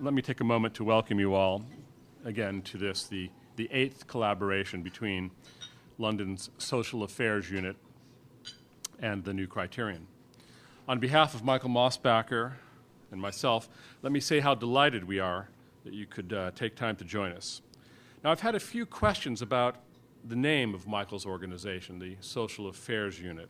Let me take a moment to welcome you all again to this, the, the eighth collaboration between London's Social Affairs Unit and the New Criterion. On behalf of Michael Mosbacher and myself, let me say how delighted we are that you could uh, take time to join us. Now, I've had a few questions about the name of Michael's organization, the Social Affairs Unit.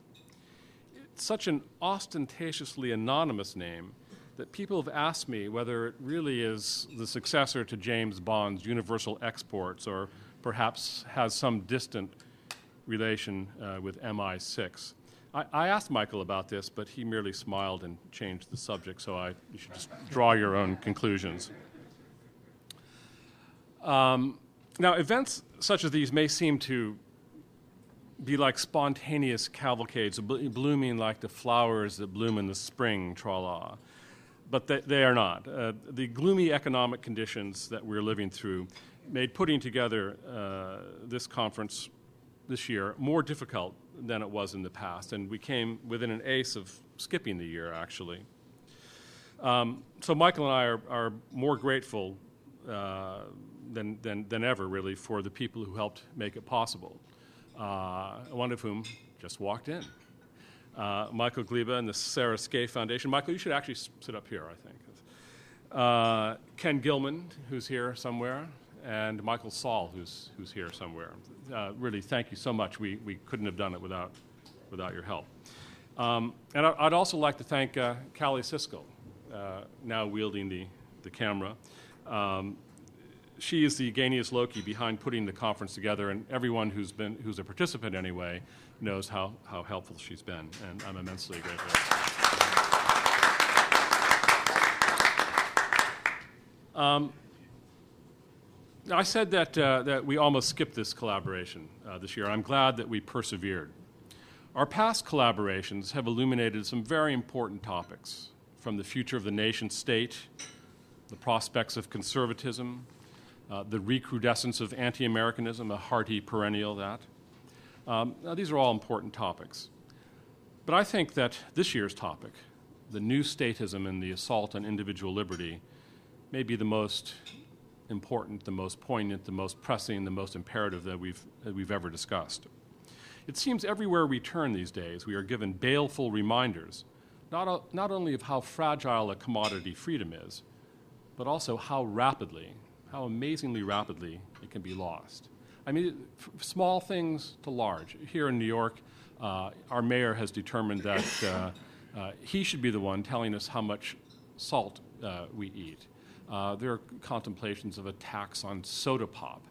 It's such an ostentatiously anonymous name that people have asked me whether it really is the successor to James Bond's Universal Exports or perhaps has some distant relation uh, with MI6. I, I, asked Michael about this, but he merely smiled and changed the subject, so I, you should just draw your own conclusions. Um, now, events such as these may seem to be like spontaneous cavalcades, blooming like the flowers that bloom in the spring, tra la but they, they are not. Uh, the gloomy economic conditions that we're living through made putting together uh, this conference this year more difficult than it was in the past, and we came within an ace of skipping the year, actually. Um, so Michael and I are, are more grateful uh, than, than, than ever, really, for the people who helped make it possible, uh, one of whom just walked in uh, Michael Gleba and the Sarah Scaife Foundation. Michael, you should actually sit up here, I think. Uh, Ken Gilman, who's here somewhere, and Michael Saul, who's, who's here somewhere. Uh, really, thank you so much. We, we couldn't have done it without, without your help. Um, and I, would also like to thank uh, Callie Siskel, uh, now wielding the, the camera. Um, she is the Genius Loci behind putting the conference together, and everyone who's been who's a participant anyway knows how, how helpful she's been, and I'm immensely grateful. Um, I said that, uh, that we almost skipped this collaboration uh, this year. I'm glad that we persevered. Our past collaborations have illuminated some very important topics from the future of the nation state, the prospects of conservatism, uh, the recrudescence of anti Americanism, a hearty perennial that. Um, now, these are all important topics. But I think that this year's topic, the new statism and the assault on individual liberty, may be the most important, the most poignant, the most pressing, the most imperative that we've, that we've ever discussed. It seems everywhere we turn these days, we are given baleful reminders, not, a, not only of how fragile a commodity freedom is, but also how rapidly how amazingly rapidly it can be lost. I mean, small things to large. Here in New York, uh, our mayor has determined that uh, uh, he should be the one telling us how much salt uh, we eat. Uh, there are contemplations of a tax on soda pop.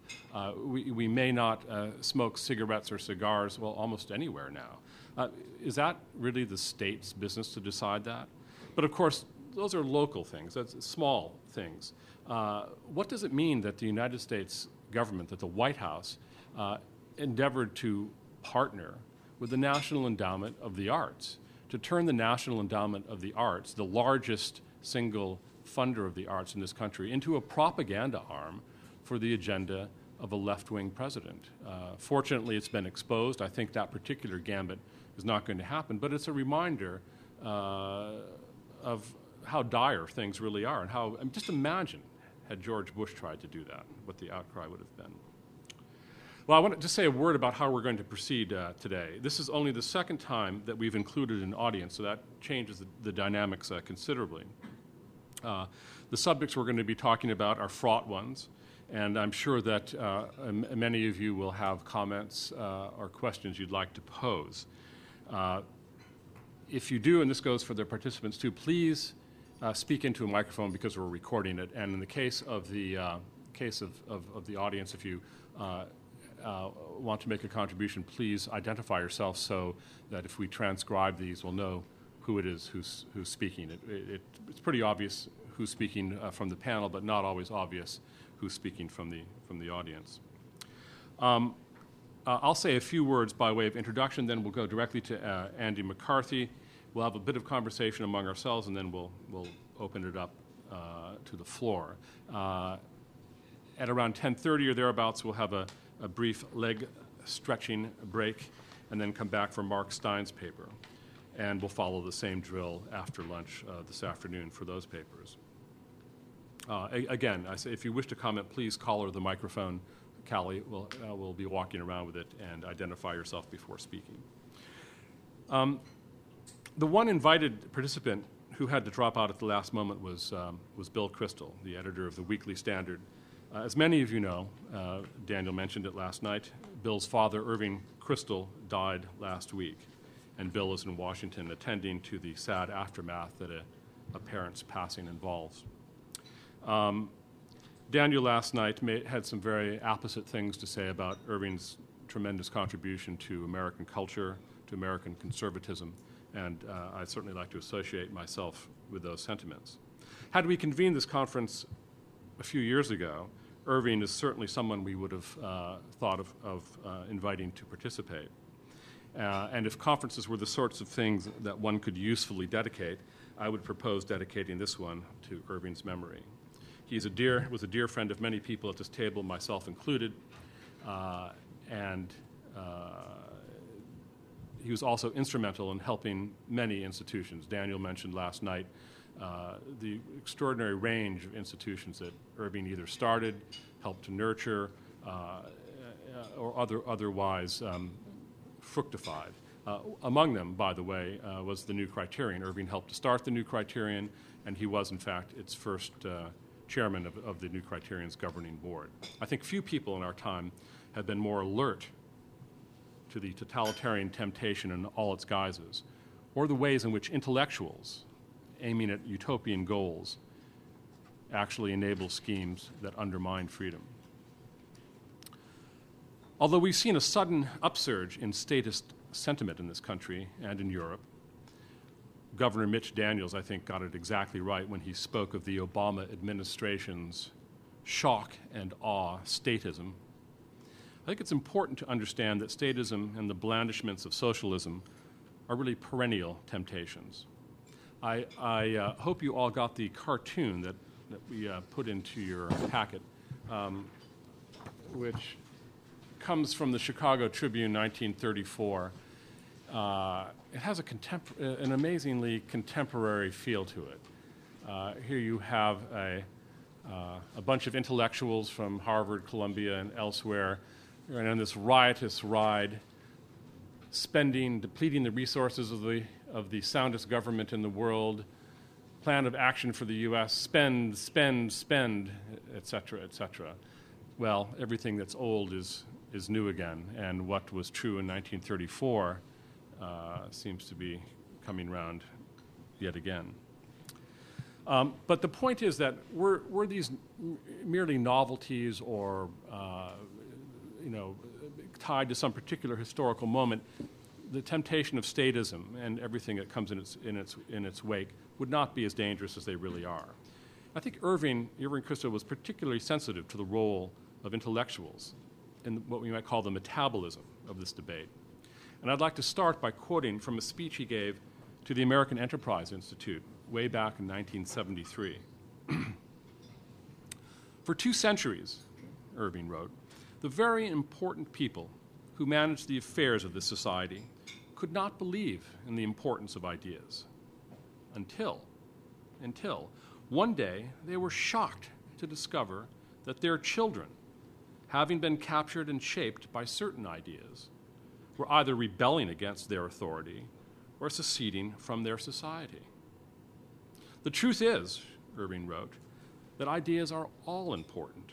We, we, may not smoke cigarettes or cigars, well, almost anywhere now. is that really the state's business to decide that? But of course, those are local things, that's small things. Uh, what does it mean that the United States government, that the White House, uh, endeavored to partner with the National Endowment of the Arts to turn the National Endowment of the Arts, the largest single funder of the arts in this country, into a propaganda arm for the agenda of a left wing president. Uh, fortunately, it's been exposed. I think that particular gambit is not going to happen, but it's a reminder uh, of how dire things really are and how, I mean, just imagine had George Bush tried to do that, what the outcry would have been. Well, I want to just say a word about how we're going to proceed uh, today. This is only the second time that we've included an audience, so that changes the, the dynamics uh, considerably. Uh, the subjects we're going to be talking about are fraught ones, and I'm sure that uh, m- many of you will have comments uh, or questions you'd like to pose. Uh, if you do, and this goes for the participants too, please uh, speak into a microphone because we're recording it. And in the case of the uh, case of, of, of, the audience, if you uh, uh, want to make a contribution, please identify yourself so that if we transcribe these, we'll know who it is who's, who's speaking. It, it, it's pretty obvious who's speaking uh, from the panel, but not always obvious who's speaking from the, from the audience. Um, I'll say a few words by way of introduction, then we'll go directly to Andy McCarthy. We'll have a bit of conversation among ourselves, and then we'll, we'll open it up uh, to the floor. Uh, at around 10.30 or thereabouts, we'll have a, a brief leg stretching break, and then come back for Mark Steyn's paper. And we'll follow the same drill after lunch uh, this afternoon for those papers. Uh, a- again, I say if you wish to comment, please call her the microphone. Callie will, uh, will be walking around with it and identify yourself before speaking. Um, the one invited participant who had to drop out at the last moment was, um, was Bill Kristol, the editor of the Weekly Standard. Uh, as many of you know, uh, Daniel mentioned it last night, Bill's father, Irving Kristol, died last week, and Bill is in Washington attending to the sad aftermath that a, a parent's passing involves. Um, Daniel last night made, had some very opposite things to say about Irving's tremendous contribution to American culture, to American conservatism, and uh, I'd certainly like to associate myself with those sentiments. Had we convened this conference a few years ago, Irving is certainly someone we would have uh, thought of, of uh, inviting to participate. Uh, and if conferences were the sorts of things that one could usefully dedicate, I would propose dedicating this one to Irving's memory. He a dear, was a dear friend of many people at this table, myself included, uh, and uh, he was also instrumental in helping many institutions. Daniel mentioned last night uh, the extraordinary range of institutions that Irving either started, helped to nurture, uh, uh, or other, otherwise um, fructified. Uh, among them, by the way, uh, was the new criterion. Irving helped to start the new criterion, and he was, in fact, its first chairman of, of the new criterion's governing board. I think few people in our time have been more alert to the totalitarian temptation in all its guises, or the ways in which intellectuals aiming at utopian goals actually enable schemes that undermine freedom. Although we've seen a sudden upsurge in statist sentiment in this country and in Europe, Governor Mitch Daniels, I think, got it exactly right when he spoke of the Obama administration's shock and awe statism. I think it's important to understand that statism and the blandishments of socialism are really perennial temptations. I, I uh, hope you all got the cartoon that, that we uh, put into your packet, um, which comes from the Chicago Tribune 1934. Uh, it has contempor- uh, an amazingly contemporary feel to it. Uh, here you have a, uh, a bunch of intellectuals from Harvard, Columbia, and elsewhere and on this riotous ride, spending, depleting the resources of the of the soundest government in the world, plan of action for the U.S., spend, spend, spend, et cetera, et cetera. Well, everything that's old is, is new again, and what was true in 1934 uh, seems to be coming round yet again. Um, but the point is that were, were these merely novelties or, uh, you know, tied to some particular historical moment, the temptation of statism and everything that comes in its, in, its, in its wake would not be as dangerous as they really are. I think Irving, Irving Kristol was particularly sensitive to the role of intellectuals in what we might call the metabolism of this debate. And I'd like to start by quoting from a speech he gave to the American Enterprise Institute way back in 1973. For two centuries, Irving wrote, the very important people who managed the affairs of this society could not believe in the importance of ideas until, until one day they were shocked to discover that their children, having been captured and shaped by certain ideas, were either rebelling against their authority or seceding from their society. The truth is, Irving wrote, that ideas are all important.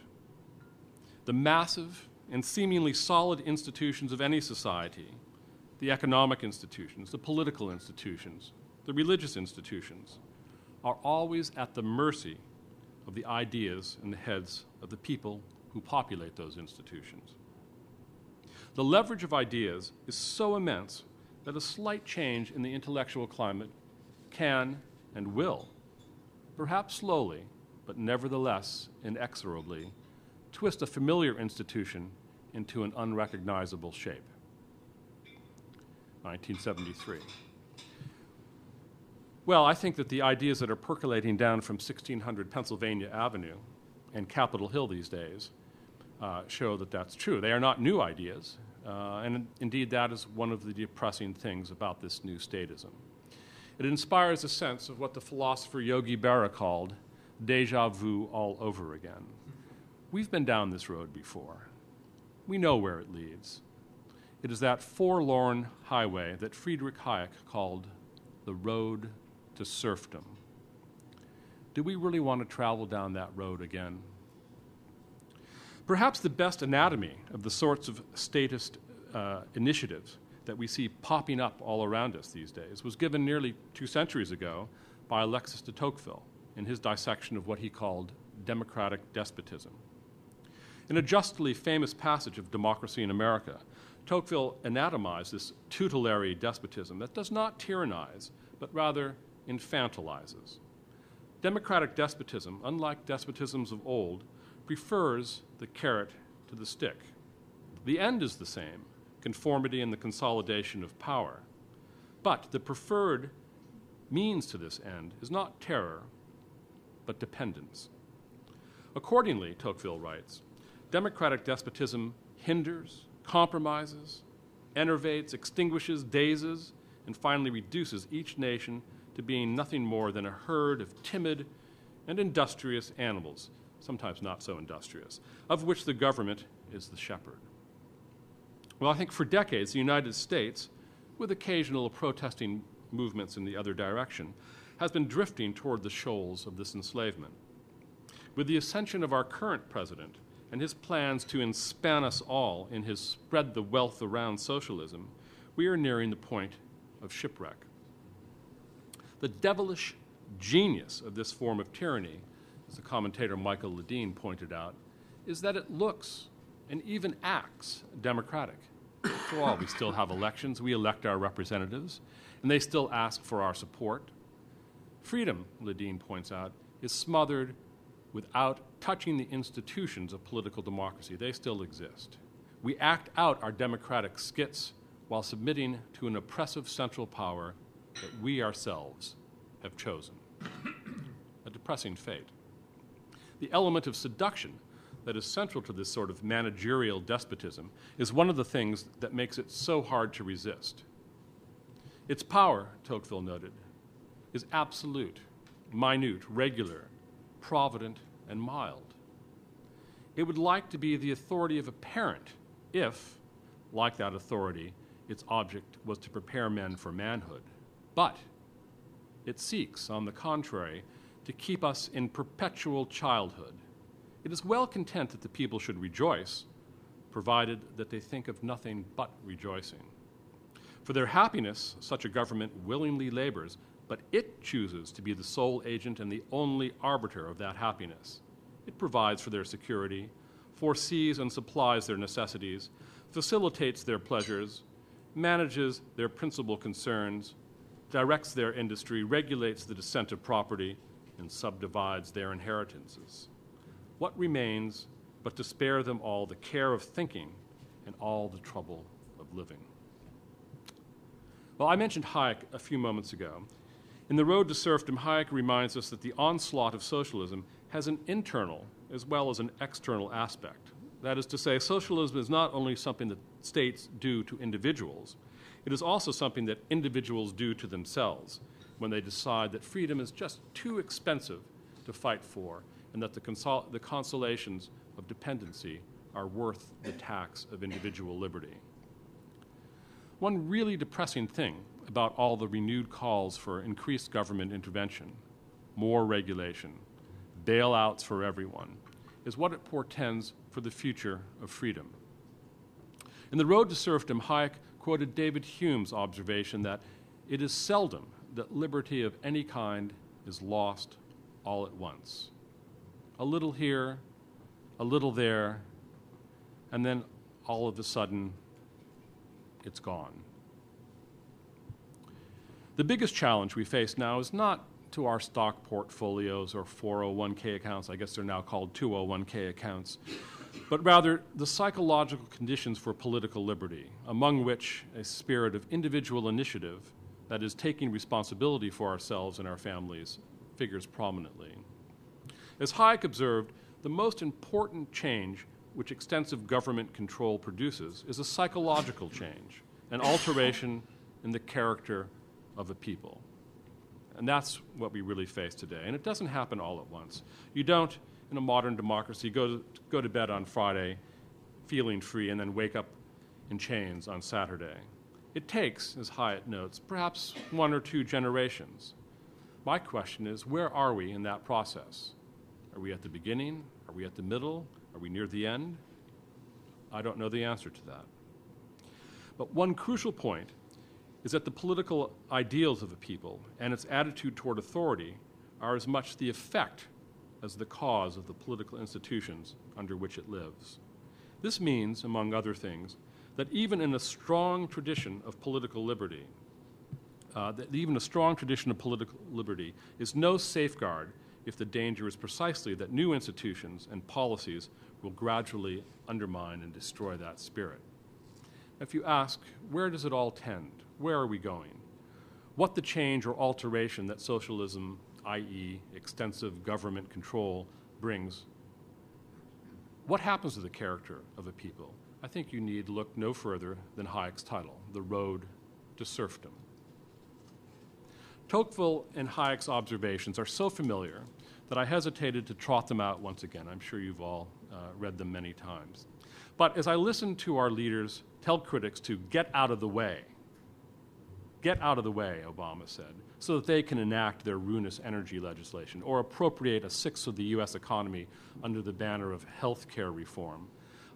The massive and seemingly solid institutions of any society the economic institutions, the political institutions, the religious institutions are always at the mercy of the ideas in the heads of the people who populate those institutions. The leverage of ideas is so immense that a slight change in the intellectual climate can and will, perhaps slowly, but nevertheless inexorably, twist a familiar institution into an unrecognizable shape. 1973. Well, I think that the ideas that are percolating down from 1600 Pennsylvania Avenue and Capitol Hill these days uh, show that that's true. They are not new ideas, uh, and indeed, that is one of the depressing things about this new statism. It inspires a sense of what the philosopher Yogi Berra called deja vu all over again. We've been down this road before. We know where it leads. It is that forlorn highway that Friedrich Hayek called the road to serfdom. Do we really want to travel down that road again? Perhaps the best anatomy of the sorts of statist uh, initiatives that we see popping up all around us these days was given nearly two centuries ago by Alexis de Tocqueville in his dissection of what he called democratic despotism. In a justly famous passage of Democracy in America, Tocqueville anatomized this tutelary despotism that does not tyrannize, but rather infantilizes. Democratic despotism, unlike despotisms of old, prefers the carrot to the stick. The end is the same conformity and the consolidation of power. But the preferred means to this end is not terror, but dependence. Accordingly, Tocqueville writes, democratic despotism hinders, compromises, enervates, extinguishes, dazes, and finally reduces each nation to being nothing more than a herd of timid and industrious animals, sometimes not so industrious, of which the government is the shepherd. Well, I think for decades, the United States, with occasional protesting movements in the other direction, has been drifting toward the shoals of this enslavement. With the ascension of our current president and his plans to inspan us all in his spread the wealth around socialism, we are nearing the point of shipwreck. The devilish genius of this form of tyranny, as the commentator Michael Ledeen pointed out, is that it looks and even acts democratic. After all, we still have elections, we elect our representatives, and they still ask for our support. Freedom, Ledeen points out, is smothered without touching the institutions of political democracy. They still exist. We act out our democratic skits while submitting to an oppressive central power that we ourselves have chosen. A depressing fate. The element of seduction that is central to this sort of managerial despotism is one of the things that makes it so hard to resist. Its power, Tocqueville noted, is absolute, minute, regular, provident, and mild. It would like to be the authority of a parent if, like that authority, its object was to prepare men for manhood. But it seeks, on the contrary, to keep us in perpetual childhood it is well content that the people should rejoice, provided that they think of nothing but rejoicing. For their happiness, such a government willingly labors, but it chooses to be the sole agent and the only arbiter of that happiness. It provides for their security, foresees and supplies their necessities, facilitates their pleasures, manages their principal concerns, directs their industry, regulates the descent of property, and subdivides their inheritances what remains but to spare them all the care of thinking and all the trouble of living? Well, I mentioned Hayek a few moments ago. In The Road to Serfdom, Hayek reminds us that the onslaught of socialism has an internal as well as an external aspect. That is to say, socialism is not only something that states do to individuals, it is also something that individuals do to themselves when they decide that freedom is just too expensive to fight for and that the, consol- the consolations of dependency are worth the tax of individual liberty. One really depressing thing about all the renewed calls for increased government intervention, more regulation, bailouts for everyone, is what it portends for the future of freedom. In The Road to Serfdom, Hayek quoted David Hume's observation that it is seldom that liberty of any kind is lost all at once a little here, a little there, and then all of a sudden, it's gone. The biggest challenge we face now is not to our stock portfolios or 401k accounts, I guess they're now called 201k accounts, but rather the psychological conditions for political liberty, among which a spirit of individual initiative, that is, taking responsibility for ourselves and our families, figures prominently. As Hayek observed, the most important change which extensive government control produces is a psychological change, an alteration in the character of a people. And that's what we really face today. And it doesn't happen all at once. You don't, in a modern democracy, go to, go to bed on Friday feeling free and then wake up in chains on Saturday. It takes, as Hayek notes, perhaps one or two generations. My question is where are we in that process? Are we at the beginning? Are we at the middle? Are we near the end? I don't know the answer to that. But one crucial point is that the political ideals of a people and its attitude toward authority are as much the effect as the cause of the political institutions under which it lives. This means, among other things, that even in a strong tradition of political liberty, uh, that even a strong tradition of political liberty is no safeguard if the danger is precisely that new institutions and policies will gradually undermine and destroy that spirit. If you ask, where does it all tend? Where are we going? What the change or alteration that socialism, i.e., extensive government control, brings? What happens to the character of a people? I think you need look no further than Hayek's title, The Road to Serfdom. Tocqueville and Hayek's observations are so familiar that I hesitated to trot them out once again. I'm sure you've all uh, read them many times. But as I listened to our leaders tell critics to get out of the way, get out of the way, Obama said, so that they can enact their ruinous energy legislation or appropriate a sixth of the U.S. economy under the banner of health care reform.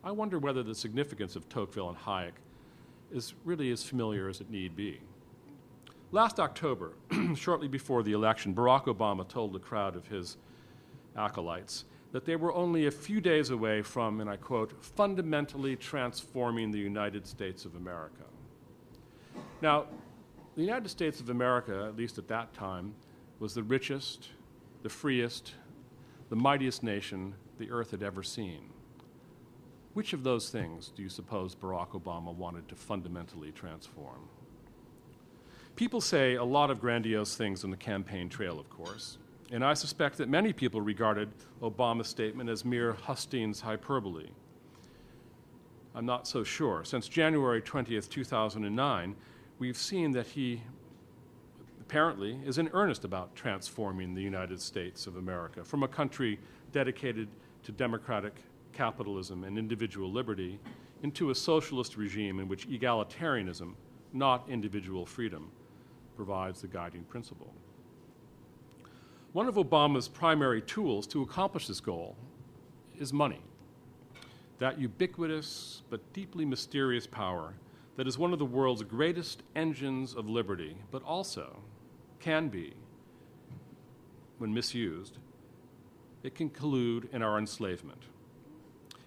I wonder whether the significance of Tocqueville and Hayek is really as familiar as it need be. Last October, shortly before the election, Barack Obama told a crowd of his acolytes that they were only a few days away from, and I quote, fundamentally transforming the United States of America. Now, the United States of America, at least at that time, was the richest, the freest, the mightiest nation the earth had ever seen. Which of those things do you suppose Barack Obama wanted to fundamentally transform? People say a lot of grandiose things on the campaign trail, of course, and I suspect that many people regarded Obama's statement as mere hustings hyperbole. I'm not so sure. Since January 20th, 2009, we've seen that he apparently is in earnest about transforming the United States of America from a country dedicated to democratic capitalism and individual liberty into a socialist regime in which egalitarianism, not individual freedom, provides the guiding principle. One of Obama's primary tools to accomplish this goal is money. That ubiquitous but deeply mysterious power that is one of the world's greatest engines of liberty, but also can be, when misused, it can collude in our enslavement.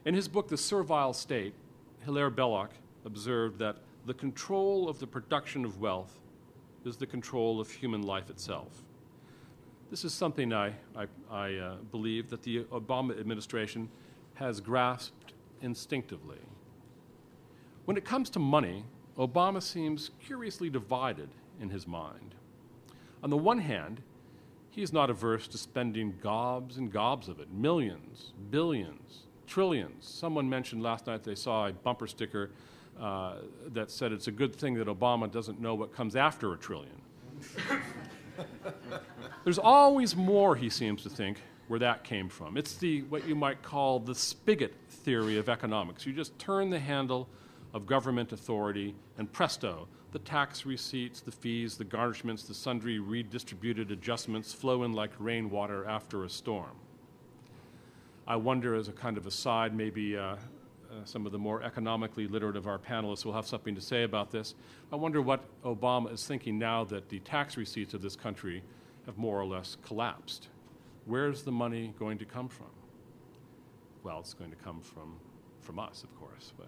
In his book, The Servile State, Hilaire Belloc observed that the control of the production of wealth is the control of human life itself. This is something I, I, I uh, believe that the Obama administration has grasped instinctively. When it comes to money, Obama seems curiously divided in his mind. On the one hand, he is not averse to spending gobs and gobs of it millions, billions, trillions. Someone mentioned last night they saw a bumper sticker uh, that said it's a good thing that Obama doesn't know what comes after a trillion. There's always more, he seems to think, where that came from. It's the what you might call the spigot theory of economics. You just turn the handle of government authority, and presto, the tax receipts, the fees, the garnishments, the sundry redistributed adjustments flow in like rainwater after a storm. I wonder, as a kind of aside, maybe uh, uh, some of the more economically literate of our panelists will have something to say about this. I wonder what Obama is thinking now that the tax receipts of this country have more or less collapsed. Where's the money going to come from? Well, it's going to come from, from us, of course. But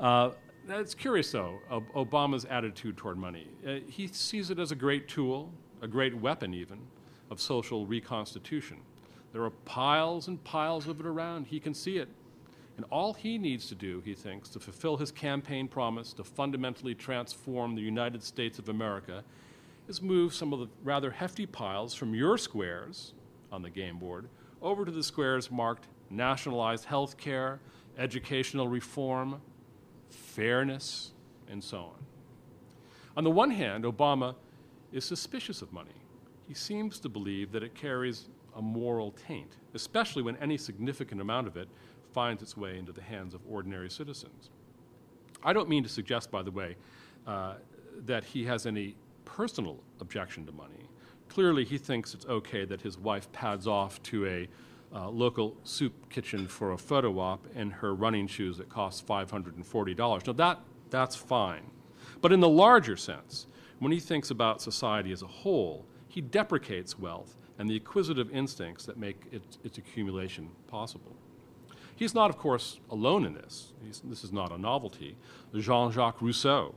uh, it's curious, though, Obama's attitude toward money. Uh, he sees it as a great tool, a great weapon, even, of social reconstitution. There are piles and piles of it around. He can see it. And all he needs to do, he thinks, to fulfill his campaign promise to fundamentally transform the United States of America is move some of the rather hefty piles from your squares on the game board over to the squares marked nationalized health care, educational reform, fairness, and so on. On the one hand, Obama is suspicious of money. he seems to believe that it carries a moral taint, especially when any significant amount of it finds its way into the hands of ordinary citizens. I don't mean to suggest, by the way, uh, that he has any personal objection to money. Clearly, he thinks it's okay that his wife pads off to a uh, local soup kitchen for a photo op in her running shoes that cost $540. Now, that, that's fine. But in the larger sense, when he thinks about society as a whole, he deprecates wealth and the acquisitive instincts that make its, its accumulation possible. He's not, of course, alone in this. He's, this is not a novelty. Jean Jacques Rousseau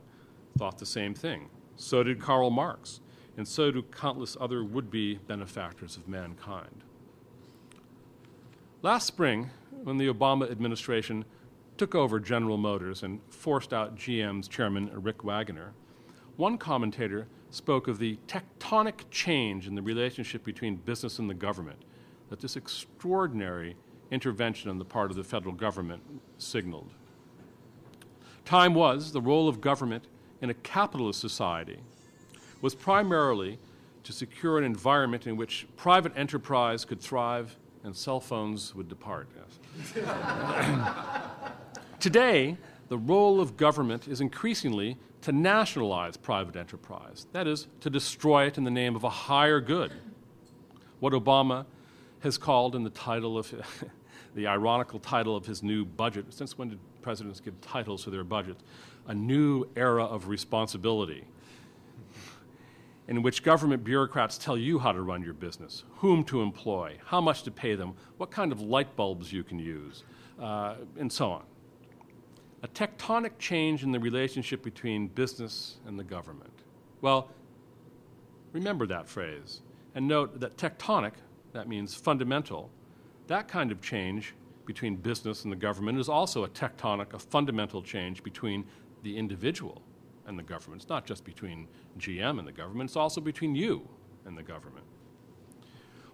thought the same thing. So did Karl Marx, and so do countless other would be benefactors of mankind. Last spring, when the Obama administration took over General Motors and forced out GM's chairman Rick Wagoner, one commentator spoke of the tectonic change in the relationship between business and the government that this extraordinary intervention on the part of the federal government signaled. Time was the role of government in a capitalist society was primarily to secure an environment in which private enterprise could thrive and cell phones would depart. Yes. Today, the role of government is increasingly to nationalize private enterprise, that is, to destroy it in the name of a higher good. What Obama has called in the title of the ironical title of his new budget. Since when did presidents give titles to their budgets? A new era of responsibility in which government bureaucrats tell you how to run your business, whom to employ, how much to pay them, what kind of light bulbs you can use, uh, and so on. A tectonic change in the relationship between business and the government. Well, remember that phrase and note that tectonic, that means fundamental, that kind of change between business and the government is also a tectonic, a fundamental change between the individual and the government. It's not just between GM and the government, it's also between you and the government.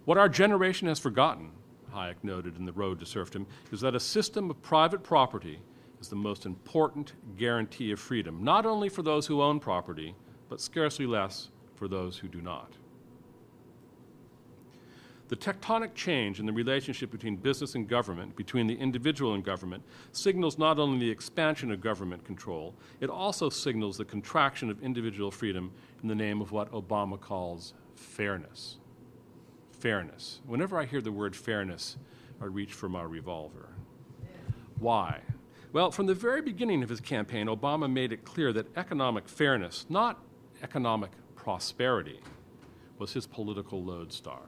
What our generation has forgotten, Hayek noted in The Road to Serfdom, is that a system of private property is the most important guarantee of freedom, not only for those who own property, but scarcely less for those who do not. The tectonic change in the relationship between business and government, between the individual and government, signals not only the expansion of government control, it also signals the contraction of individual freedom in the name of what Obama calls fairness. Fairness. Whenever I hear the word fairness, I reach for my revolver. Why? Well, from the very beginning of his campaign, Obama made it clear that economic fairness, not economic prosperity, was his political lodestar.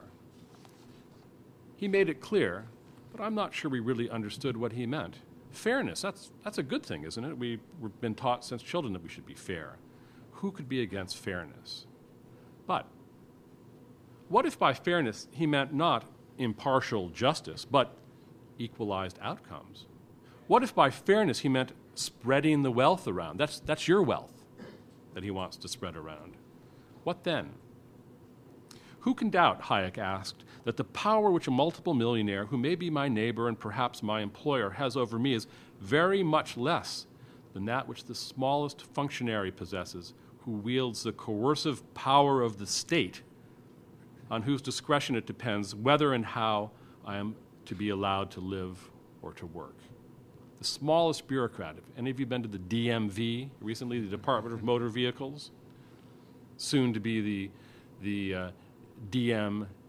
He made it clear, but I'm not sure we really understood what he meant. Fairness, that's, that's a good thing, isn't it? We, we've been taught since children that we should be fair. Who could be against fairness? But what if by fairness he meant not impartial justice, but equalized outcomes? What if by fairness he meant spreading the wealth around? That's, that's your wealth that he wants to spread around. What then? Who can doubt, Hayek asked, that the power which a multiple millionaire, who may be my neighbor and perhaps my employer, has over me is very much less than that which the smallest functionary possesses, who wields the coercive power of the state, on whose discretion it depends whether and how I am to be allowed to live or to work. The smallest bureaucrat, if any of you been to the DMV recently, the Department of Motor Vehicles, soon to be the, the uh,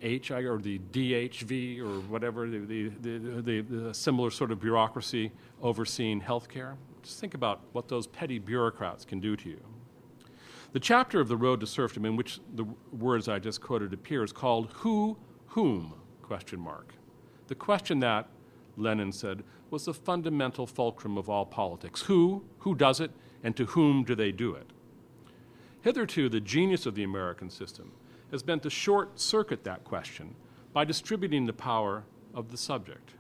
DMH or the DHV or whatever, the, the, the, the, similar sort of bureaucracy overseeing healthcare. Just think about what those petty bureaucrats can do to you. The chapter of The Road to Serfdom in which the words I just quoted appear is called Who, Whom? question mark. The question that, Lenin said, was the fundamental fulcrum of all politics. Who, who does it, and to whom do they do it? Hitherto, the genius of the American system has been to short circuit that question by distributing the power of the subject.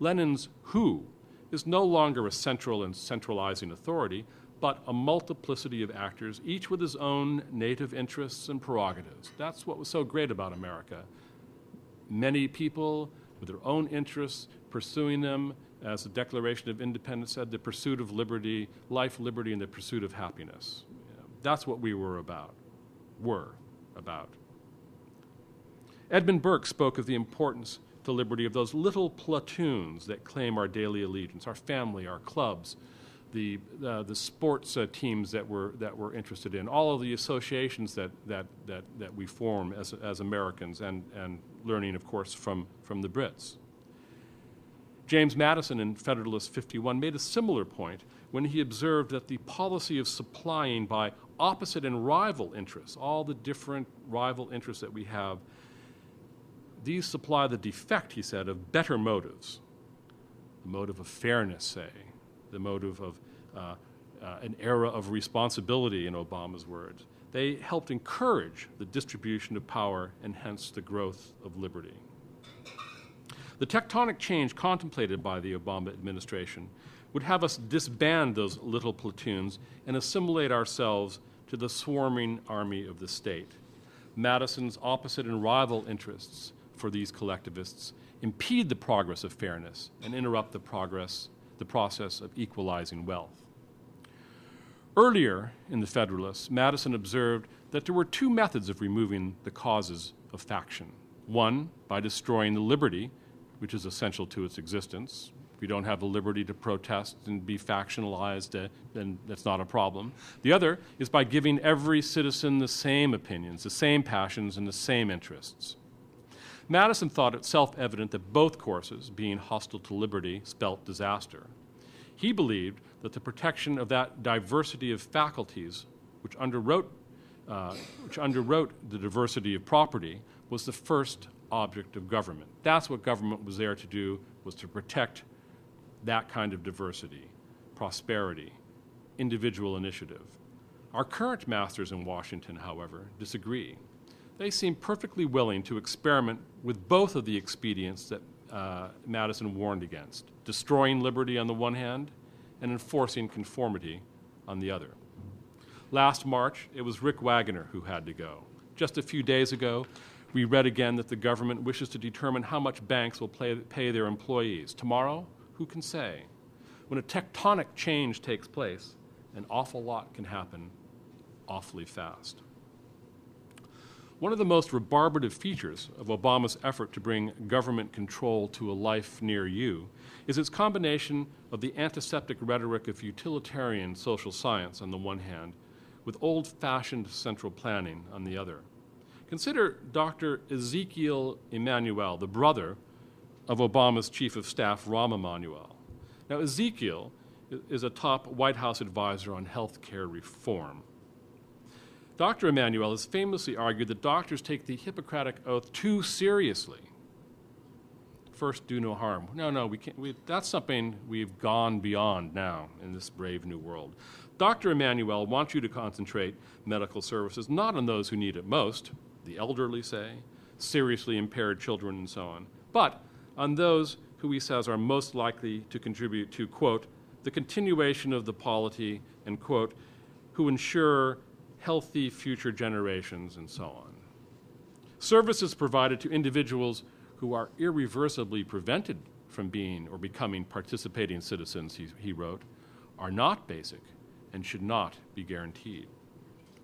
Lenin's who is no longer a central and centralizing authority, but a multiplicity of actors, each with his own native interests and prerogatives. That's what was so great about America. Many people with their own interests, pursuing them, as the Declaration of Independence said, the pursuit of liberty, life, liberty, and the pursuit of happiness. That's what we were about, were about. Edmund Burke spoke of the importance to liberty of those little platoons that claim our daily allegiance, our family, our clubs, the, uh, the sports uh, teams that we're, that we're interested in, all of the associations that, that, that, that we form as, as Americans, and, and learning, of course, from, from the Brits. James Madison in Federalist 51 made a similar point when he observed that the policy of supplying by opposite and rival interests, all the different rival interests that we have, these supply the defect, he said, of better motives. The motive of fairness, say, the motive of uh, uh, an era of responsibility, in Obama's words. They helped encourage the distribution of power and hence the growth of liberty. The tectonic change contemplated by the Obama administration would have us disband those little platoons and assimilate ourselves to the swarming army of the state. Madison's opposite and rival interests for these collectivists impede the progress of fairness and interrupt the progress the process of equalizing wealth. Earlier in the Federalists, Madison observed that there were two methods of removing the causes of faction. One, by destroying the liberty, which is essential to its existence. If we don't have the liberty to protest and be factionalized, uh, then that's not a problem. The other is by giving every citizen the same opinions, the same passions, and the same interests. Madison thought it self evident that both courses, being hostile to liberty, spelt disaster. He believed that the protection of that diversity of faculties, which underwrote, uh, which underwrote the diversity of property, was the first object of government. That's what government was there to do, was to protect that kind of diversity, prosperity, individual initiative. Our current masters in Washington, however, disagree they seem perfectly willing to experiment with both of the expedients that uh, Madison warned against destroying liberty on the one hand and enforcing conformity on the other. Last March, it was Rick Wagoner who had to go. Just a few days ago, we read again that the government wishes to determine how much banks will pay, pay their employees. Tomorrow, who can say? When a tectonic change takes place, an awful lot can happen awfully fast. One of the most rebarbative features of Obama's effort to bring government control to a life near you is its combination of the antiseptic rhetoric of utilitarian social science on the one hand, with old fashioned central planning on the other. Consider Dr. Ezekiel Emanuel, the brother of Obama's chief of staff, Rahm Emanuel. Now, Ezekiel is a top White House advisor on health care reform. Dr. Emanuel has famously argued that doctors take the Hippocratic Oath too seriously. First, do no harm. No, no, we can't. We, that's something we've gone beyond now in this brave new world. Dr. Emanuel wants you to concentrate medical services not on those who need it most, the elderly, say, seriously impaired children, and so on, but on those who he says are most likely to contribute to, quote, the continuation of the polity, and, quote, who ensure healthy future generations, and so on. Services provided to individuals who are irreversibly prevented from being or becoming participating citizens, he, he wrote, are not basic and should not be guaranteed.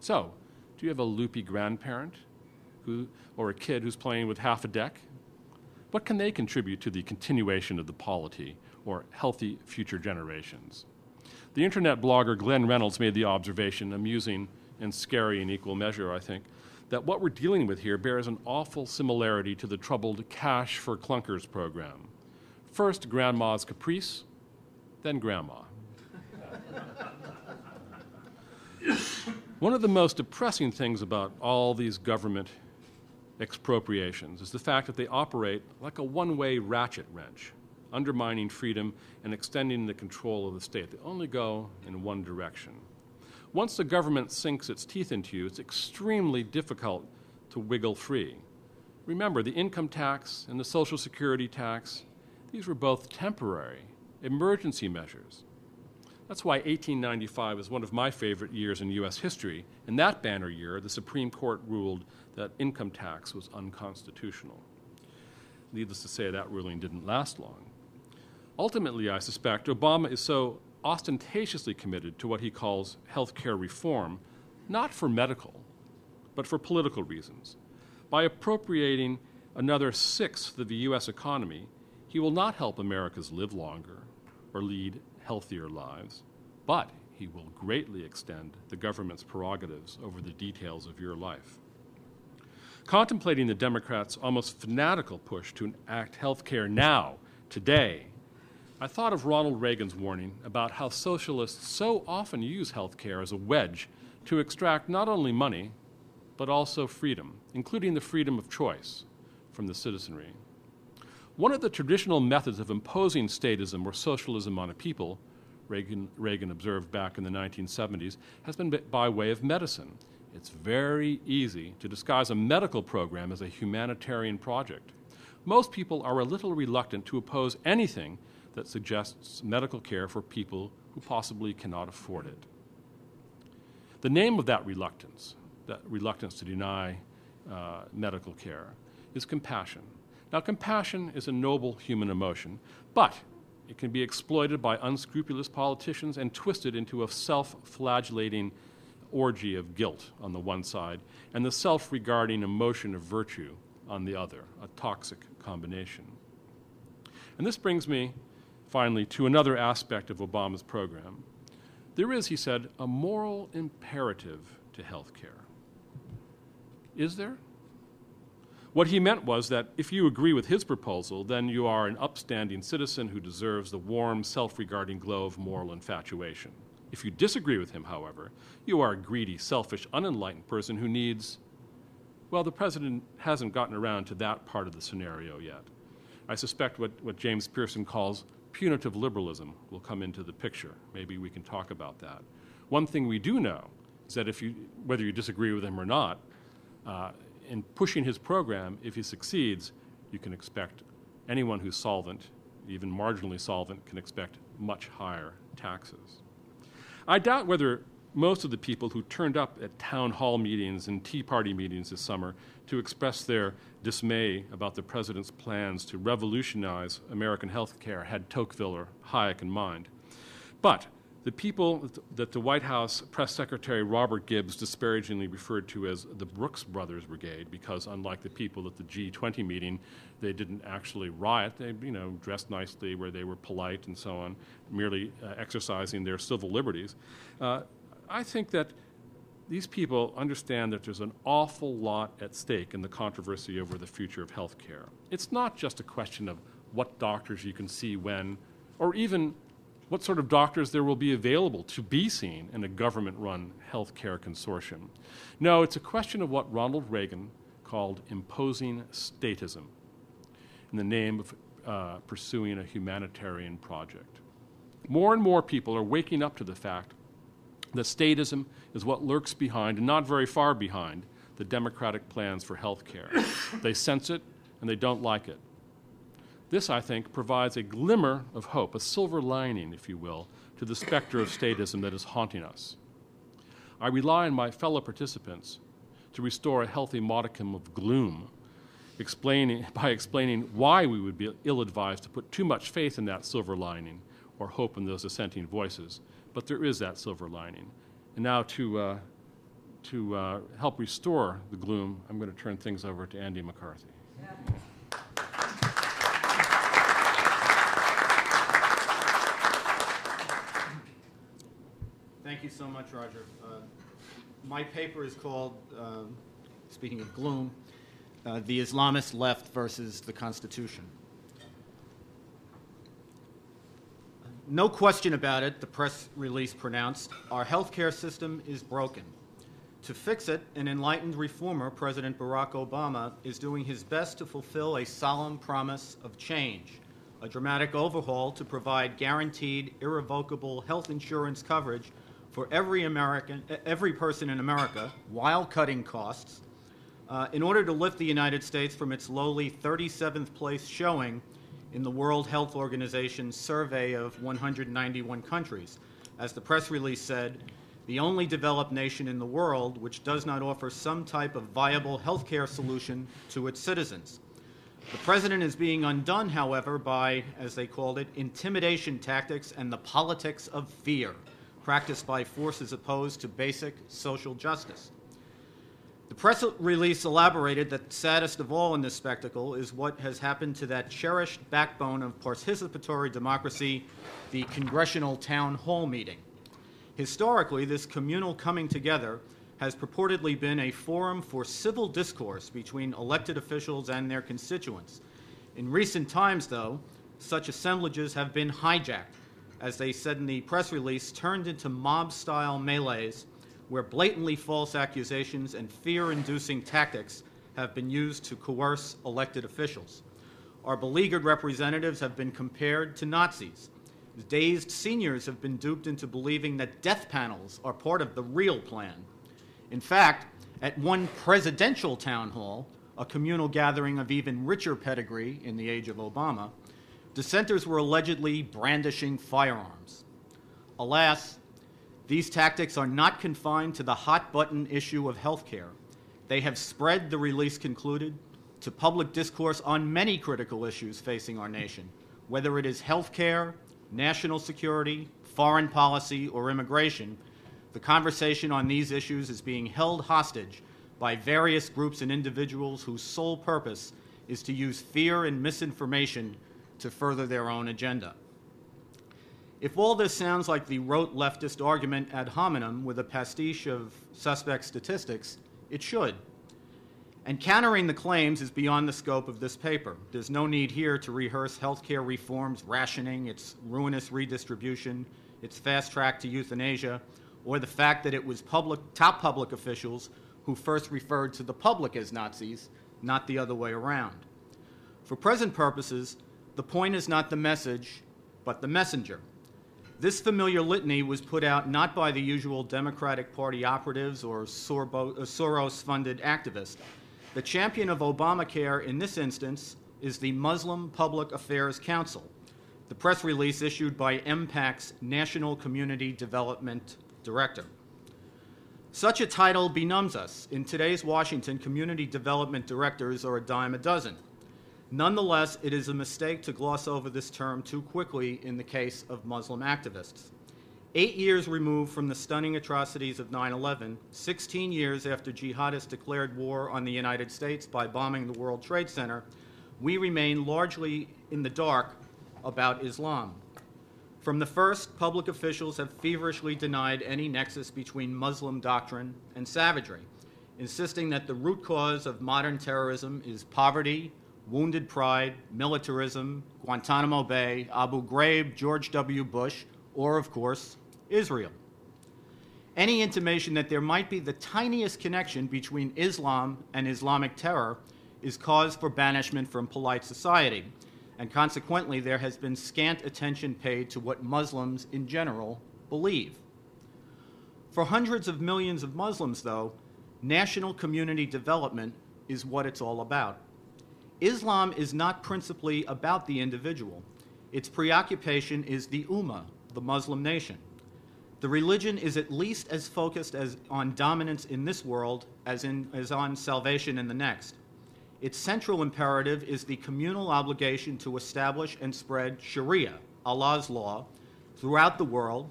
So, do you have a loopy grandparent who, or a kid who's playing with half a deck? What can they contribute to the continuation of the polity or healthy future generations? The internet blogger Glenn Reynolds made the observation, amusing and scary in equal measure, I think, that what we're dealing with here bears an awful similarity to the troubled Cash for Clunkers program. First, grandma's caprice, then grandma. One of the most depressing things about all these government expropriations is the fact that they operate like a one way ratchet wrench, undermining freedom and extending the control of the state. They only go in one direction. Once the government sinks its teeth into you, it's extremely difficult to wiggle free. Remember, the income tax and the Social Security tax, these were both temporary, emergency measures. That's why 1895 is one of my favorite years in U.S. history. In that banner year, the Supreme Court ruled that income tax was unconstitutional. Needless to say, that ruling didn't last long. Ultimately, I suspect Obama is so ostentatiously committed to what he calls health care reform, not for medical, but for political reasons, by appropriating another sixth of the U.S. economy, he will not help Americans live longer or lead healthier lives, but he will greatly extend the government's prerogatives over the details of your life. Contemplating the Democrats' almost fanatical push to enact health care now, today, I thought of Ronald Reagan's warning about how socialists so often use health care as a wedge to extract not only money, but also freedom, including the freedom of choice from the citizenry. One of the traditional methods of imposing statism or socialism on a people, Reagan, Reagan observed back in the 1970s, has been by way of medicine. It's very easy to disguise a medical program as a humanitarian project. Most people are a little reluctant to oppose anything that suggests medical care for people who possibly cannot afford it. The name of that reluctance, that reluctance to deny uh, medical care, is compassion. Now, compassion is a noble human emotion, but it can be exploited by unscrupulous politicians and twisted into a self flagellating orgy of guilt on the one side and the self regarding emotion of virtue on the other, a toxic combination. And this brings me finally to another aspect of Obama's program. There is, he said, a moral imperative to health care. Is there? What he meant was that if you agree with his proposal, then you are an upstanding citizen who deserves the warm, self regarding glow of moral infatuation. If you disagree with him, however, you are a greedy, selfish, unenlightened person who needs. Well, the president hasn't gotten around to that part of the scenario yet. I suspect what, what James Piereson calls punitive liberalism will come into the picture. Maybe we can talk about that. One thing we do know is that if you, whether you disagree with him or not, uh, in pushing his program, if he succeeds, you can expect anyone who's solvent, even marginally solvent, can expect much higher taxes. I doubt whether most of the people who turned up at town hall meetings and Tea Party meetings this summer to express their dismay about the president's plans to revolutionize American health care had Tocqueville or Hayek in mind. But the people that the White House press secretary Robert Gibbs disparagingly referred to as the Brooks Brothers Brigade, because unlike the people at the G20 meeting, they didn't actually riot. They, you know, dressed nicely, where they were polite and so on, merely uh, exercising their civil liberties. Uh, I think that these people understand that there's an awful lot at stake in the controversy over the future of health care. It's not just a question of what doctors you can see when, or even what sort of doctors there will be available to be seen in a government run healthcare consortium. No, it's a question of what Ronald Reagan called imposing statism in the name of uh, pursuing a humanitarian project. More and more people are waking up to the fact that statism is what lurks behind, and not very far behind, the Democratic plans for health care. they sense it and they don't like it. This, I think, provides a glimmer of hope, a silver lining, if you will, to the specter of statism that is haunting us. I rely on my fellow participants to restore a healthy modicum of gloom, explaining, by explaining why we would be ill advised to put too much faith in that silver lining or hope in those dissenting voices. But there is that silver lining. And now, to, uh, to uh, help restore the gloom, I'm going to turn things over to Andy McCarthy. Yeah. Thank you so much, Roger. Uh, my paper is called, um, speaking of gloom, uh, The Islamist Left versus the Constitution. No question about it, the press release pronounced, our healthcare system is broken. To fix it, an enlightened reformer, President Barack Obama, is doing his best to fulfill a solemn promise of change, a dramatic overhaul to provide guaranteed, irrevocable health insurance coverage for every American, every person in America, while cutting costs, uh, in order to lift the United States from its lowly 37th place showing in the World Health Organization's survey of 191 countries. As the press release said, the only developed nation in the world which does not offer some type of viable healthcare solution to its citizens. The president is being undone, however, by, as they called it, intimidation tactics and the politics of fear practiced by forces opposed to basic social justice. The press release elaborated that saddest of all in this spectacle is what has happened to that cherished backbone of participatory democracy, the congressional town hall meeting. Historically, this communal coming together has purportedly been a forum for civil discourse between elected officials and their constituents. In recent times, though, such assemblages have been hijacked, as they said in the press release, turned into mob style melees where blatantly false accusations and fear inducing tactics have been used to coerce elected officials. Our beleaguered representatives have been compared to Nazis. Dazed seniors have been duped into believing that death panels are part of the real plan. In fact, at one presidential town hall, a communal gathering of even richer pedigree in the age of Obama, dissenters were allegedly brandishing firearms. Alas, these tactics are not confined to the hot button issue of health care. They have spread, the release concluded, to public discourse on many critical issues facing our nation, whether it is health care, national security, foreign policy, or immigration. The conversation on these issues is being held hostage by various groups and individuals whose sole purpose is to use fear and misinformation to further their own agenda. If all this sounds like the rote leftist argument ad hominem with a pastiche of suspect statistics, it should. And countering the claims is beyond the scope of this paper. There's no need here to rehearse healthcare reforms, rationing, its ruinous redistribution, its fast track to euthanasia, or the fact that it was public, top public officials who first referred to the public as Nazis, not the other way around. For present purposes, the point is not the message, but the messenger. This familiar litany was put out not by the usual Democratic Party operatives or uh, Soros funded activists. The champion of Obamacare in this instance is the Muslim Public Affairs Council, the press release issued by MPAC's National Community Development Director. Such a title benumbs us. In today's Washington, community development directors are a dime a dozen. Nonetheless, it is a mistake to gloss over this term too quickly in the case of Muslim activists. Eight years removed from the stunning atrocities of 9 11, 16 years after jihadists declared war on the United States by bombing the World Trade Center, we remain largely in the dark about Islam. From the first, public officials have feverishly denied any nexus between Muslim doctrine and savagery, insisting that the root cause of modern terrorism is poverty, wounded pride, militarism, Guantanamo Bay, Abu Ghraib, George W. Bush, or, of course, Israel. Any intimation that there might be the tiniest connection between Islam and Islamic terror is cause for banishment from polite society, and consequently, there has been scant attention paid to what Muslims in general believe. For hundreds of millions of Muslims, though, national community development is what it's all about. Islam is not principally about the individual. Its preoccupation is the Ummah, the Muslim nation. The religion is at least as focused as on dominance in this world as, in, as on salvation in the next. Its central imperative is the communal obligation to establish and spread Sharia, Allah's law, throughout the world,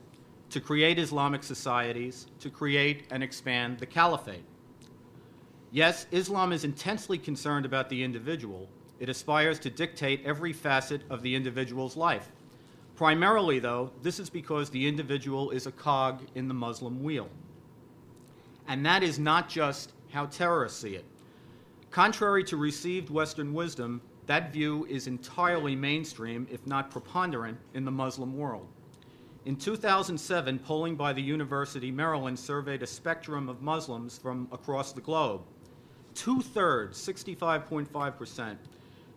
to create Islamic societies, to create and expand the caliphate. Yes, Islam is intensely concerned about the individual. It aspires to dictate every facet of the individual's life. Primarily, though, this is because the individual is a cog in the Muslim wheel. And that is not just how terrorists see it. Contrary to received Western wisdom, that view is entirely mainstream, if not preponderant, in the Muslim world. In 2007, polling by the University of Maryland surveyed a spectrum of Muslims from across the globe two thirds, 65.5%,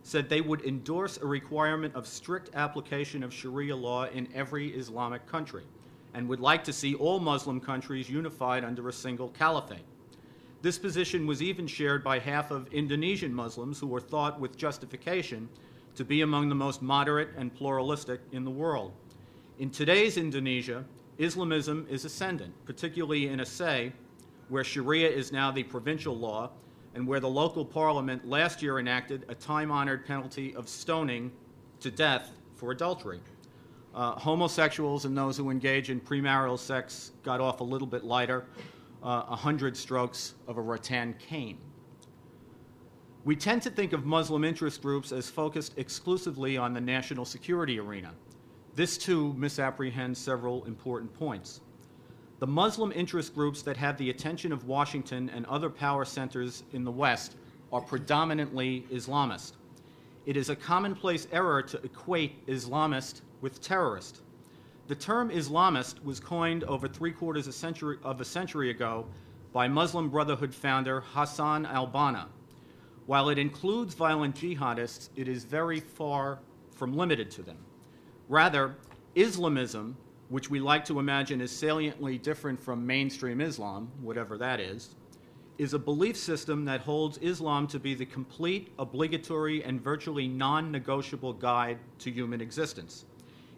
said they would endorse a requirement of strict application of Sharia law in every Islamic country and would like to see all Muslim countries unified under a single caliphate. This position was even shared by half of Indonesian Muslims who were thought with justification to be among the most moderate and pluralistic in the world. In today's Indonesia, Islamism is ascendant, particularly in Aceh, where Sharia is now the provincial law and where the local parliament last year enacted a time honored penalty of stoning to death for adultery. Uh, homosexuals and those who engage in premarital sex got off a little bit lighter. uh, 100 strokes of a rattan cane. We tend to think of Muslim interest groups as focused exclusively on the national security arena. This too misapprehends several important points. The Muslim interest groups that have the attention of Washington and other power centers in the West are predominantly Islamist. It is a commonplace error to equate Islamist with terrorist. The term Islamist was coined over three quarters century, of a century ago by Muslim Brotherhood founder Hassan al Banna. While it includes violent jihadists, it is very far from limited to them. Rather, Islamism, which we like to imagine is saliently different from mainstream Islam, whatever that is, is a belief system that holds Islam to be the complete, obligatory, and virtually non negotiable guide to human existence.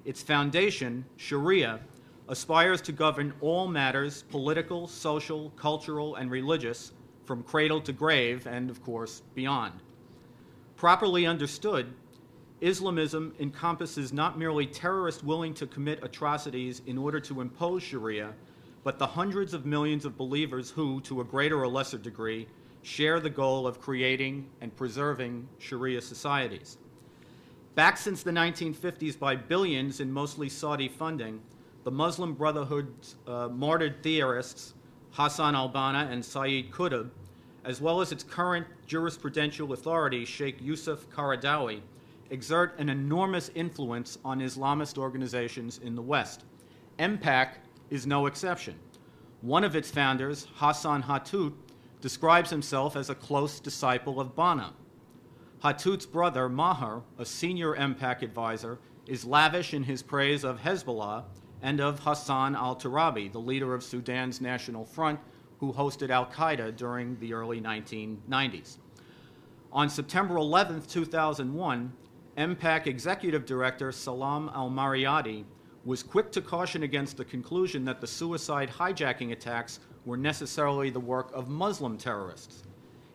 Its foundation, Sharia, aspires to govern all matters political, social, cultural, and religious from cradle to grave and, of course, beyond. Properly understood, Islamism encompasses not merely terrorists willing to commit atrocities in order to impose Sharia, but the hundreds of millions of believers who, to a greater or lesser degree, share the goal of creating and preserving Sharia societies. Back since the 1950s by billions in mostly Saudi funding, the Muslim Brotherhood's uh, martyred theorists, Hassan al Banna and Sayyid Qutb, as well as its current jurisprudential authority, Sheikh Yusuf Qaradawi, exert an enormous influence on Islamist organizations in the West. MPAC is no exception. One of its founders, Hassan Hathout, describes himself as a close disciple of Banna. Hathout's brother, Maher, a senior MPAC advisor, is lavish in his praise of Hezbollah and of Hassan al Turabi, the leader of Sudan's National Front, who hosted Al Qaeda during the early 1990s. On September 11, 2001, MPAC Executive Director Salam Al Marayati was quick to caution against the conclusion that the suicide hijacking attacks were necessarily the work of Muslim terrorists.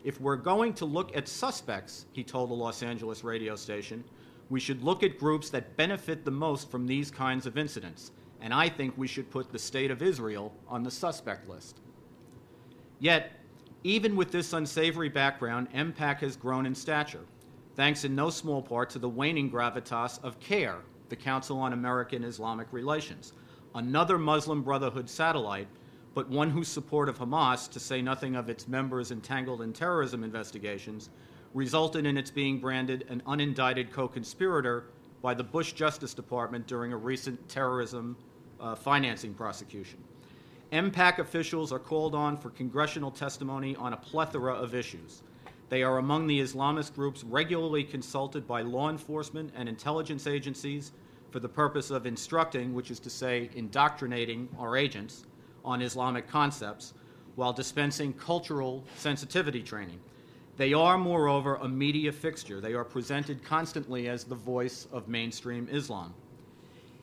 If we're going to look at suspects, he told a Los Angeles radio station, we should look at groups that benefit the most from these kinds of incidents, and I think we should put the State of Israel on the suspect list. Yet, even with this unsavory background, MPAC has grown in stature thanks in no small part to the waning gravitas of CAIR, the Council on American Islamic Relations, another Muslim Brotherhood satellite, but one whose support of Hamas, to say nothing of its members entangled in terrorism investigations, resulted in its being branded an unindicted co conspirator by the Bush Justice Department during a recent terrorism uh, financing prosecution. MPAC officials are called on for congressional testimony on a plethora of issues. They are among the Islamist groups regularly consulted by law enforcement and intelligence agencies for the purpose of instructing, which is to say, indoctrinating our agents on Islamic concepts while dispensing cultural sensitivity training. They are, moreover, a media fixture. They are presented constantly as the voice of mainstream Islam.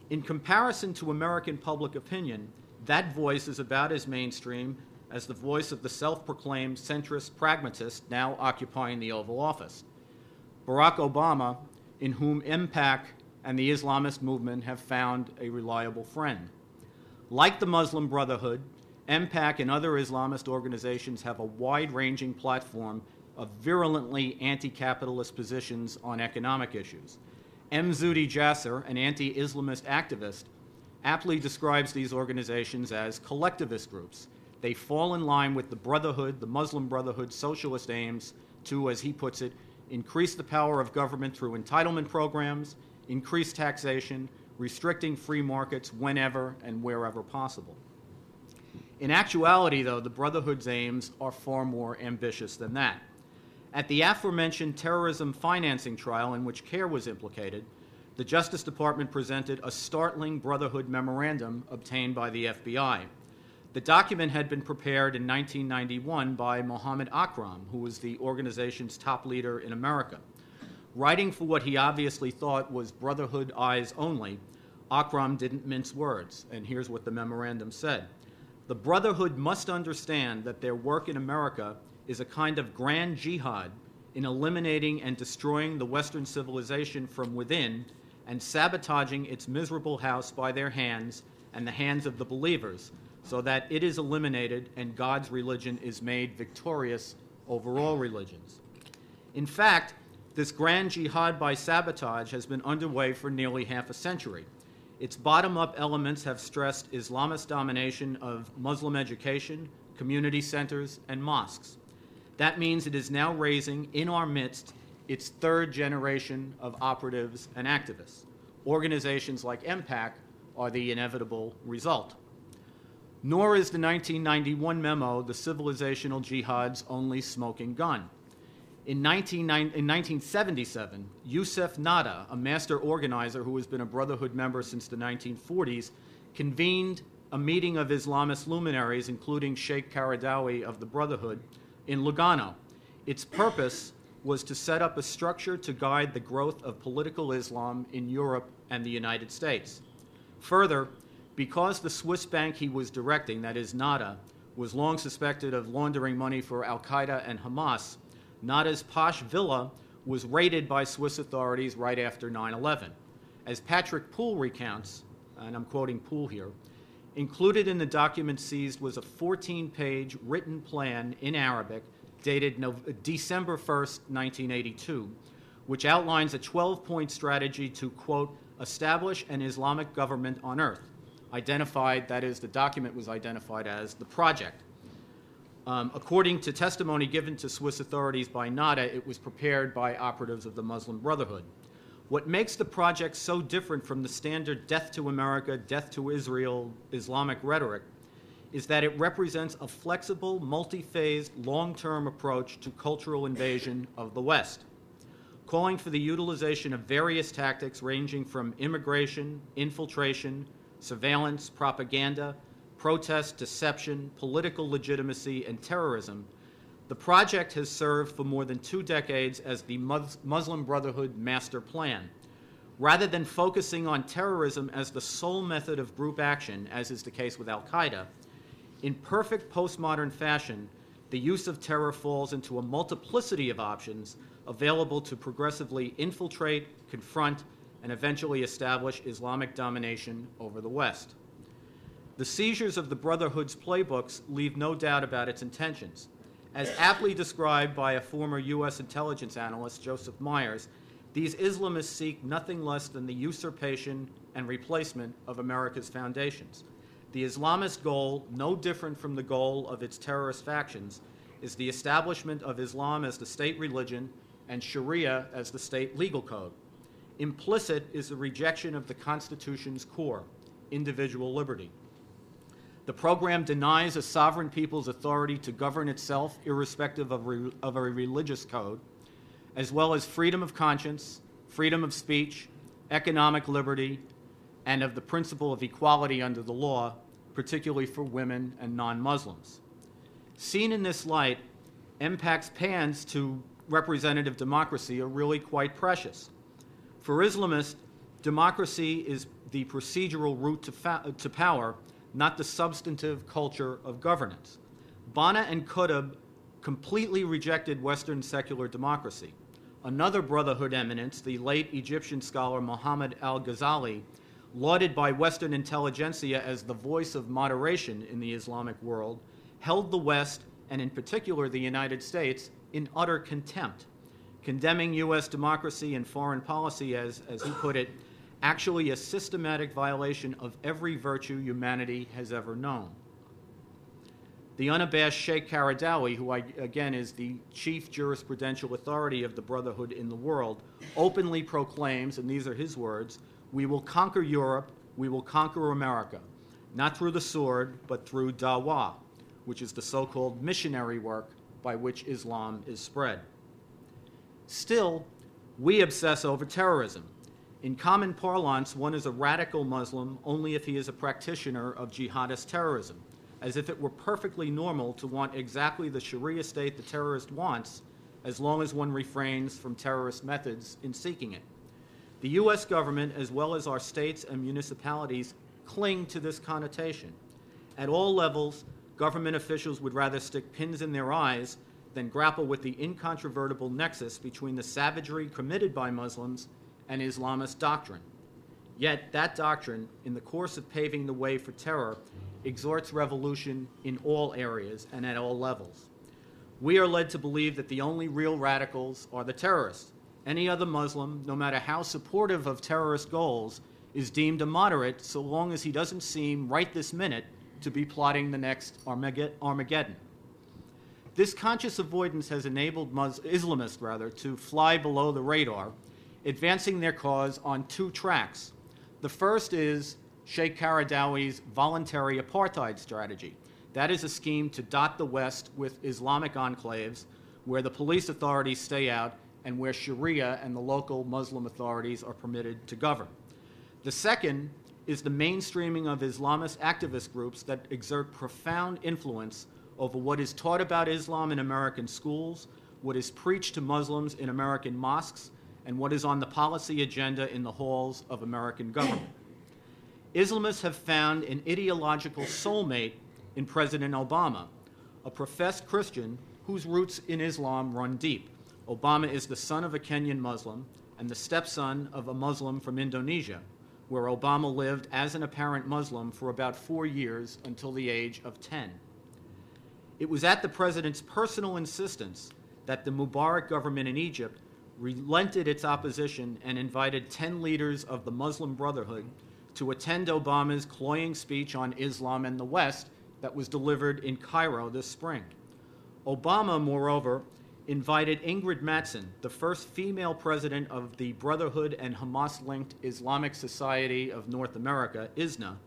In comparison to American public opinion, that voice is about as mainstream as the voice of the self proclaimed centrist pragmatist now occupying the Oval Office. Barack Obama, in whom MPAC and the Islamist movement have found a reliable friend. Like the Muslim Brotherhood, MPAC and other Islamist organizations have a wide ranging platform of virulently anti capitalist positions on economic issues. M. Zuhdi Jasser, an anti Islamist activist, aptly describes these organizations as collectivist groups they fall in line with the Brotherhood, the Muslim Brotherhood socialist aims to, as he puts it, increase the power of government through entitlement programs, increase taxation, restricting free markets whenever and wherever possible. In actuality, though, the Brotherhood's aims are far more ambitious than that. At the aforementioned terrorism financing trial in which CAIR was implicated, the Justice Department presented a startling Brotherhood memorandum obtained by the FBI. The document had been prepared in 1991 by Mohammed Akram, who was the organization's top leader in America. Writing for what he obviously thought was Brotherhood eyes only, Akram didn't mince words, and here's what the memorandum said The Brotherhood must understand that their work in America is a kind of grand jihad in eliminating and destroying the Western civilization from within and sabotaging its miserable house by their hands and the hands of the believers so that it is eliminated and God's religion is made victorious over all religions. In fact, this grand jihad by sabotage has been underway for nearly half a century. Its bottom up elements have stressed Islamist domination of Muslim education, community centers, and mosques. That means it is now raising in our midst its third generation of operatives and activists. Organizations like MPAC are the inevitable result. Nor is the 1991 memo the civilizational jihad's only smoking gun. In, 19, in 1977, Youssef Nada, a master organizer who has been a Brotherhood member since the 1940s, convened a meeting of Islamist luminaries, including Sheikh Qaradawi of the Brotherhood, in Lugano. Its purpose was to set up a structure to guide the growth of political Islam in Europe and the United States. Further, because the Swiss bank he was directing, that is Nada, was long suspected of laundering money for Al Qaeda and Hamas, Nada's posh villa was raided by Swiss authorities right after 9 11. As Patrick Poole recounts, and I'm quoting Poole here, included in the document seized was a 14 page written plan in Arabic dated no- December 1st, 1982, which outlines a 12 point strategy to, quote, establish an Islamic government on earth. Identified, that is, the document was identified as the project. Um, according to testimony given to Swiss authorities by Nada, it was prepared by operatives of the Muslim Brotherhood. What makes the project so different from the standard death to America, death to Israel Islamic rhetoric is that it represents a flexible, multi phased, long term approach to cultural invasion of the West, calling for the utilization of various tactics ranging from immigration, infiltration, surveillance, propaganda, protest, deception, political legitimacy, and terrorism, the project has served for more than two decades as the Muslim Brotherhood master plan. Rather than focusing on terrorism as the sole method of group action, as is the case with Al Qaeda, in perfect postmodern fashion, the use of terror falls into a multiplicity of options available to progressively infiltrate, confront, and eventually establish Islamic domination over the West. The seizures of the Brotherhood's playbooks leave no doubt about its intentions. As aptly described by a former U.S. intelligence analyst, Joseph Myers, these Islamists seek nothing less than the usurpation and replacement of America's foundations. The Islamist goal, no different from the goal of its terrorist factions, is the establishment of Islam as the state religion and Sharia as the state legal code. Implicit is the rejection of the Constitution's core, individual liberty. The program denies a sovereign people's authority to govern itself irrespective of, re- of a religious code, as well as freedom of conscience, freedom of speech, economic liberty, and of the principle of equality under the law, particularly for women and non Muslims. Seen in this light, MPAC's pans to representative democracy are really quite precious. For Islamists, democracy is the procedural route to, fa- to power not the substantive culture of governance. Banna and Qutb completely rejected Western secular democracy. Another Brotherhood eminence, the late Egyptian scholar Muhammad al Ghazali, lauded by Western intelligentsia as the voice of moderation in the Islamic world, held the West, and in particular the United States, in utter contempt, condemning U.S. democracy and foreign policy as, as he put it, actually a systematic violation of every virtue humanity has ever known. The unabashed Sheikh Qaradawi, who I, again is the chief jurisprudential authority of the Brotherhood in the world, openly proclaims, and these are his words, we will conquer Europe, we will conquer America, not through the sword, but through dawah, which is the so called missionary work by which Islam is spread. Still, we obsess over terrorism. In common parlance, one is a radical Muslim only if he is a practitioner of jihadist terrorism, as if it were perfectly normal to want exactly the Sharia state the terrorist wants, as long as one refrains from terrorist methods in seeking it. The U.S. government, as well as our states and municipalities, cling to this connotation. At all levels, government officials would rather stick pins in their eyes than grapple with the incontrovertible nexus between the savagery committed by Muslims and Islamist doctrine. Yet, that doctrine, in the course of paving the way for terror, exhorts revolution in all areas and at all levels. We are led to believe that the only real radicals are the terrorists. Any other Muslim, no matter how supportive of terrorist goals, is deemed a moderate so long as he doesn't seem right this minute to be plotting the next Armageddon. This conscious avoidance has enabled Mus- Islamists rather to fly below the radar, advancing their cause on two tracks. The first is Sheikh Qaradawi's voluntary apartheid strategy. That is a scheme to dot the West with Islamic enclaves where the police authorities stay out and where Sharia and the local Muslim authorities are permitted to govern. The second is the mainstreaming of Islamist activist groups that exert profound influence over what is taught about Islam in American schools, what is preached to Muslims in American mosques, and what is on the policy agenda in the halls of American government. Islamists have found an ideological soulmate in President Obama, a professed Christian whose roots in Islam run deep. Obama is the son of a Kenyan Muslim and the stepson of a Muslim from Indonesia, where Obama lived as an apparent Muslim for about four years until the age of 10. It was at the president's personal insistence that the Mubarak government in Egypt relented its opposition and invited 10 leaders of the Muslim Brotherhood to attend Obama's cloying speech on Islam and the West that was delivered in Cairo this spring. Obama, moreover, invited Ingrid Mattson, the first female president of the Brotherhood and Hamas linked Islamic Society of North America, ISNA,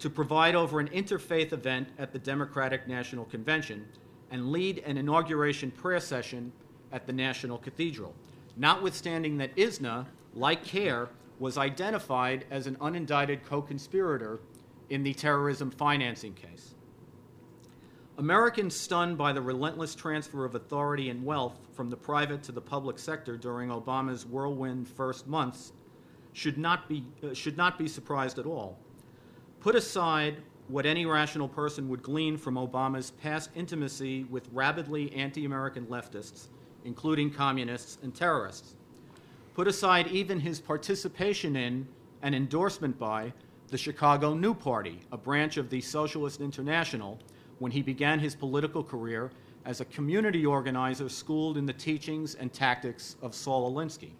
to provide over an interfaith event at the Democratic National Convention and lead an inauguration prayer session at the National Cathedral, notwithstanding that ISNA, like CAIR, was identified as an unindicted co conspirator in the terrorism financing case. Americans stunned by the relentless transfer of authority and wealth from the private to the public sector during Obama's whirlwind first months should not be, uh, should not be surprised at all. Put aside what any rational person would glean from Obama's past intimacy with rabidly anti American leftists, including communists and terrorists. Put aside even his participation in and endorsement by the Chicago New Party, a branch of the Socialist International, when he began his political career as a community organizer schooled in the teachings and tactics of Saul Alinsky.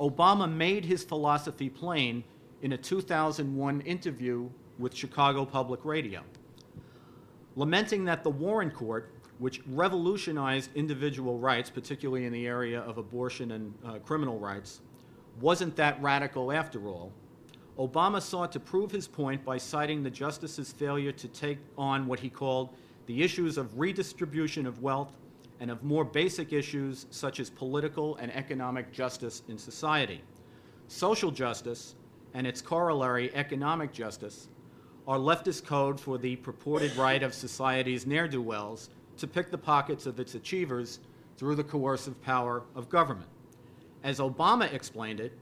Obama made his philosophy plain in a 2001 interview with Chicago Public Radio, lamenting that the Warren Court, which revolutionized individual rights, particularly in the area of abortion and uh, criminal rights, wasn't that radical after all. Obama sought to prove his point by citing the justice's failure to take on what he called the issues of redistribution of wealth and of more basic issues such as political and economic justice in society. Social justice and its corollary, economic justice, are leftist code for the purported right of society's ne'er do wells to pick the pockets of its achievers through the coercive power of government. As Obama explained it,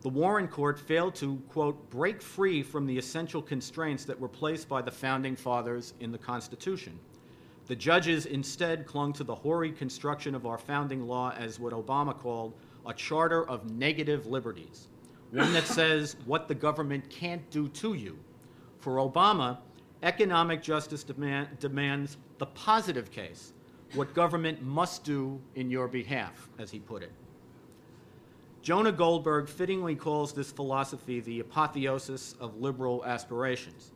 the Warren Court failed to, quote, break free from the essential constraints that were placed by the founding fathers in the Constitution. The judges instead clung to the hoary construction of our founding law as what Obama called a charter of negative liberties, one that says what the government can't do to you. For Obama, economic justice demand, demands the positive case, what government must do in your behalf, as he put it. Jonah Goldberg fittingly calls this philosophy the apotheosis of liberal aspirations.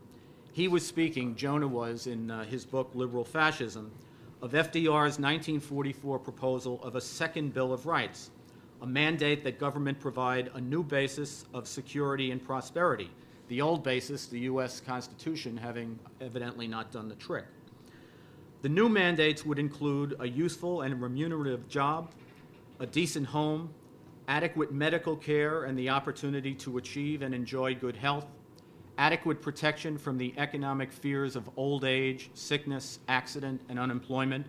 He was speaking, Jonah was, in uh, his book Liberal Fascism, of FDR's 1944 proposal of a second Bill of Rights, a mandate that government provide a new basis of security and prosperity, the old basis, the U.S. Constitution, having evidently not done the trick. The new mandates would include a useful and remunerative job, a decent home, adequate medical care and the opportunity to achieve and enjoy good health, adequate protection from the economic fears of old age, sickness, accident, and unemployment,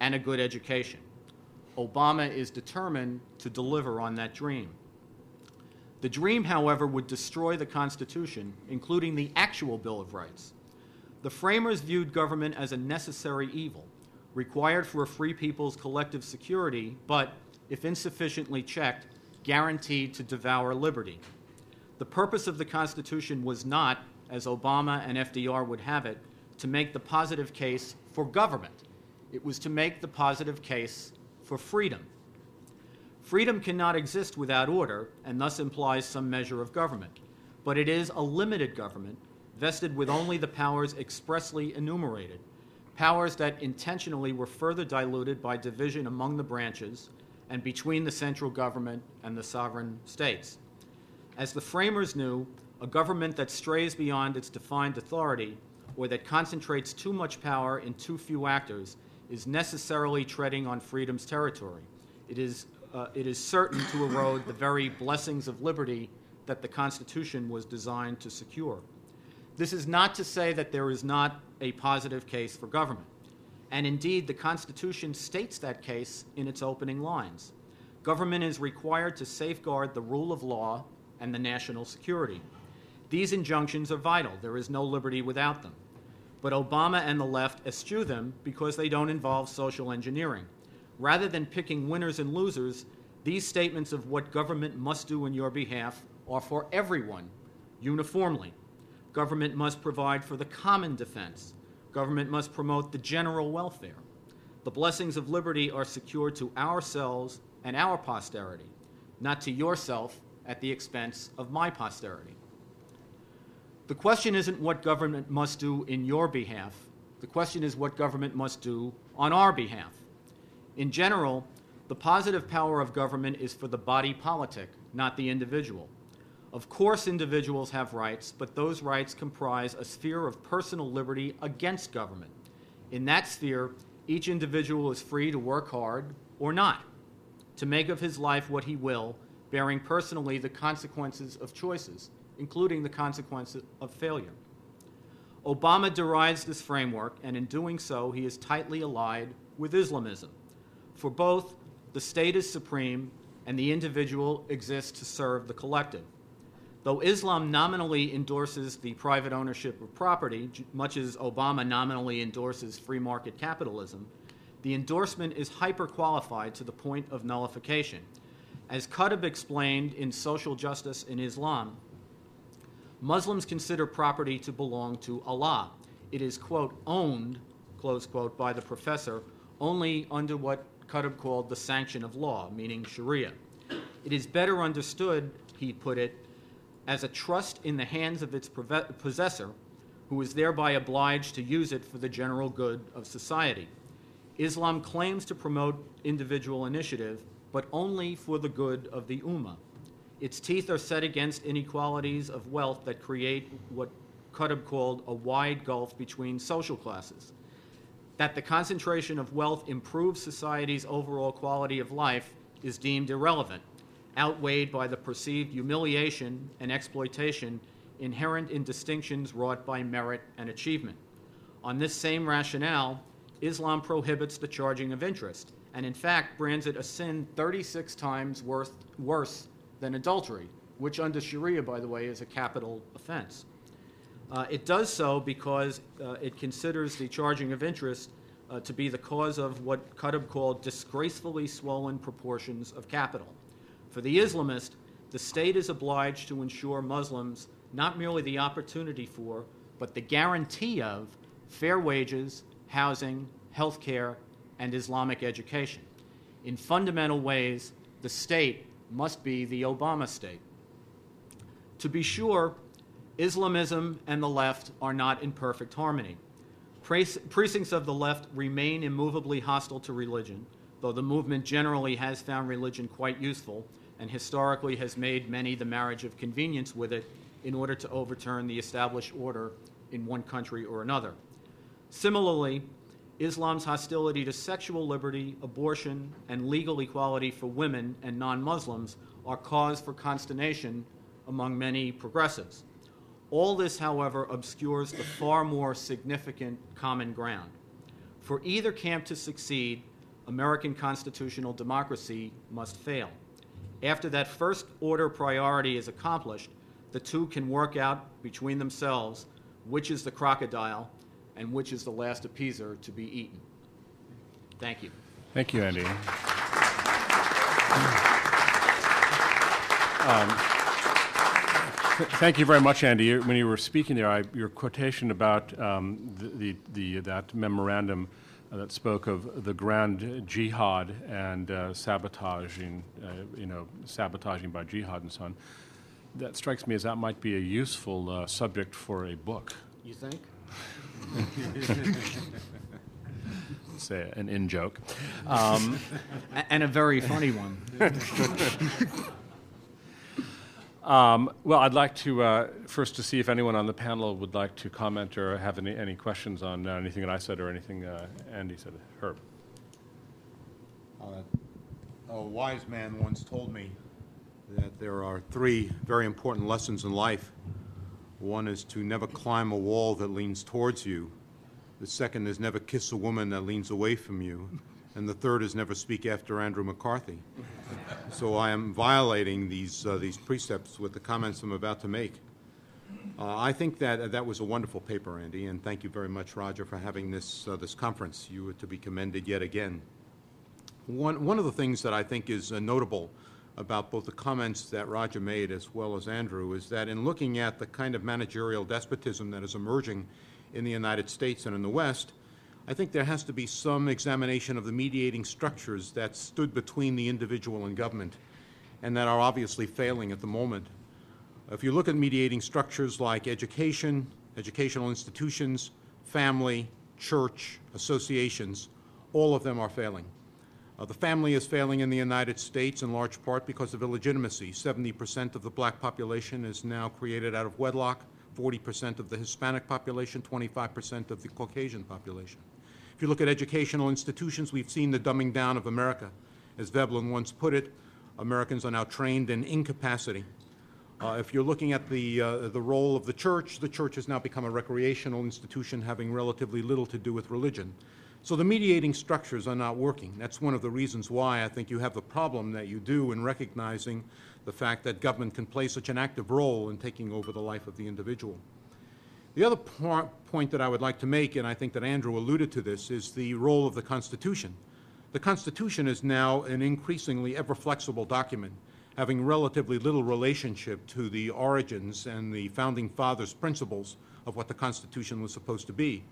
and a good education. Obama is determined to deliver on that dream. The dream, however, would destroy the Constitution, including the actual Bill of Rights. The framers viewed government as a necessary evil, required for a free people's collective security, but if insufficiently checked, guaranteed to devour liberty. The purpose of the Constitution was not, as Obama and FDR would have it, to make the positive case for government. It was to make the positive case for freedom. Freedom cannot exist without order, and thus implies some measure of government. But it is a limited government, vested with only the powers expressly enumerated, powers that intentionally were further diluted by division among the branches and between the central government and the sovereign states. As the framers knew, a government that strays beyond its defined authority or that concentrates too much power in too few actors is necessarily treading on freedom's territory. It is, uh, it is certain to erode the very blessings of liberty that the Constitution was designed to secure. This is not to say that there is not a positive case for government. And indeed, the Constitution states that case in its opening lines. Government is required to safeguard the rule of law and the national security. These injunctions are vital. There is no liberty without them. But Obama and the left eschew them because they don't involve social engineering. Rather than picking winners and losers, these statements of what government must do in your behalf are for everyone uniformly. Government must provide for the common defense. Government must promote the general welfare. The blessings of liberty are secured to ourselves and our posterity, not to yourself at the expense of my posterity. The question isn't what government must do in your behalf. The question is what government must do on our behalf. In general, the positive power of government is for the body politic, not the individual. Of course, individuals have rights, but those rights comprise a sphere of personal liberty against government. In that sphere, each individual is free to work hard or not, to make of his life what he will, bearing personally the consequences of choices, including the consequences of failure. Obama derides this framework, and in doing so, he is tightly allied with Islamism. For both, the state is supreme, and the individual exists to serve the collective. Though Islam nominally endorses the private ownership of property, much as Obama nominally endorses free market capitalism, the endorsement is hyper qualified to the point of nullification. As Qutb explained in Social Justice in Islam, Muslims consider property to belong to Allah. It is, quote, owned, close quote, by the professor only under what Qutb called the sanction of law, meaning Sharia. It is better understood, he put it, as a trust in the hands of its possessor, who is thereby obliged to use it for the general good of society. Islam claims to promote individual initiative, but only for the good of the Ummah. Its teeth are set against inequalities of wealth that create what Qutb called a wide gulf between social classes. That the concentration of wealth improves society's overall quality of life is deemed irrelevant outweighed by the perceived humiliation and exploitation inherent in distinctions wrought by merit and achievement. On this same rationale, Islam prohibits the charging of interest, and in fact brands it a sin 36 times worse, worse than adultery, which under Sharia, by the way, is a capital offense. Uh, it does so because uh, it considers the charging of interest uh, to be the cause of what Qutb called disgracefully swollen proportions of capital. For the Islamist, the state is obliged to ensure Muslims not merely the opportunity for, but the guarantee of fair wages, housing, health care, and Islamic education. In fundamental ways, the state must be the Obama state. To be sure, Islamism and the left are not in perfect harmony. Precincts of the left remain immovably hostile to religion, though the movement generally has found religion quite useful and historically has made many the marriage of convenience with it in order to overturn the established order in one country or another. Similarly, Islam's hostility to sexual liberty, abortion, and legal equality for women and non Muslims are cause for consternation among many progressives. All this, however, obscures the far more significant common ground. For either camp to succeed, American constitutional democracy must fail. After that first order priority is accomplished, the two can work out between themselves which is the crocodile and which is the last appeaser to be eaten. Thank you. Thank you, Andy. Um, Thank you very much, Andy. You- When you were speaking there, I, your quotation about um, the, the, the, that memorandum uh, that spoke of the grand jihad and uh, sabotaging, uh, you know, sabotaging by jihad and so on, that strikes me as that might be a useful uh, subject for a book, You think? Say an in joke. A- And a very funny one. Um, well, I'd like to uh, first to see if anyone on the panel would like to comment or have any, any questions on uh, anything that I said or anything uh, Andy said. Herb. Uh, A wise man once told me that there are three very important lessons in life. One is to never climb a wall that leans towards you. The second is never kiss a woman that leans away from you. And the third is never speak after Andrew McCarthy. So I am violating these, uh, these precepts with the comments I'm about to make. Uh, I think that that was a wonderful paper, Andy, and thank you very much, Roger, for having this, uh, this conference. You were to be commended yet again. One, one of the things that I think is uh, notable about both the comments that Roger made as well as Andrew is that in looking at the kind of managerial despotism that is emerging in the United States and in the West, I think there has to be some examination of the mediating structures that stood between the individual and government and that are obviously failing at the moment. If you look at mediating structures like education, educational institutions, family, church, associations, all of them are failing. Uh, the family is failing in the United States in large part because of illegitimacy. 70% of the black population is now created out of wedlock, 40% of the Hispanic population, 25% of the Caucasian population. If you look at educational institutions, we've seen the dumbing down of America. As Veblen once put it, Americans are now trained in incapacity. Uh, if you're looking at the, uh, the role of the church, the church has now become a recreational institution having relatively little to do with religion. So the mediating structures are not working. That's one of the reasons why I think you have the problem that you do in recognizing the fact that government can play such an active role in taking over the life of the individual. The other point that I would like to make, and I think that Andrew alluded to this, is the role of the Constitution. The Constitution is now an increasingly ever flexible document, having relatively little relationship to the origins and the founding fathers' principles of what the Constitution was supposed to be.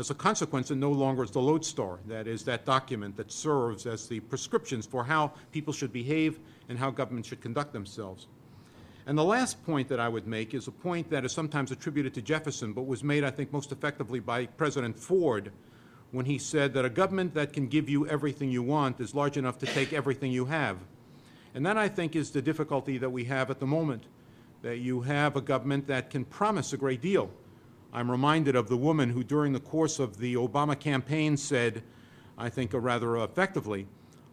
As a consequence, it no longer is the lodestar, that is, that document that serves as the prescriptions for how people should behave and how government should conduct themselves. And the last point that I would make is a point that is sometimes attributed to Jefferson, but was made, I think, most effectively by President Ford when he said that a government that can give you everything you want is large enough to take everything you have. And that, I think, is the difficulty that we have at the moment, that you have a government that can promise a great deal. I'm reminded of the woman who, during the course of the Obama campaign, said, I think rather effectively,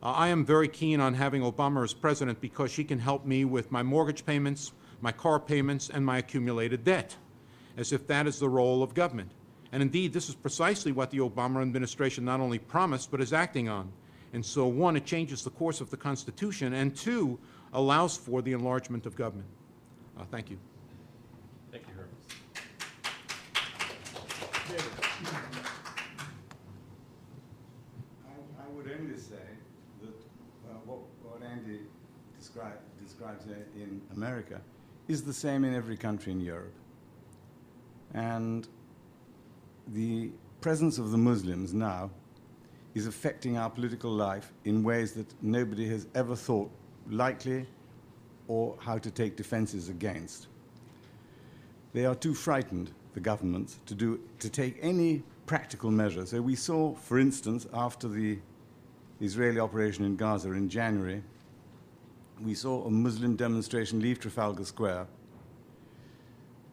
uh, I am very keen on having Obama as president because she can help me with my mortgage payments, my car payments, and my accumulated debt, as if that is the role of government. And indeed, this is precisely what the Obama administration not only promised, but is acting on. And so, one, it changes the course of the Constitution, and two, allows for the enlargement of government. Uh, thank you. Thank you, Herb. I, I would only say that uh, what, what Andy describe, describes in America is the same in every country in Europe. And the presence of the Muslims now is affecting our political life in ways that nobody has ever thought likely or how to take defenses against. They are too frightened, the governments, to, do, to take any practical measure. So we saw, for instance, after the Israeli operation in Gaza in January, we saw a Muslim demonstration leave Trafalgar Square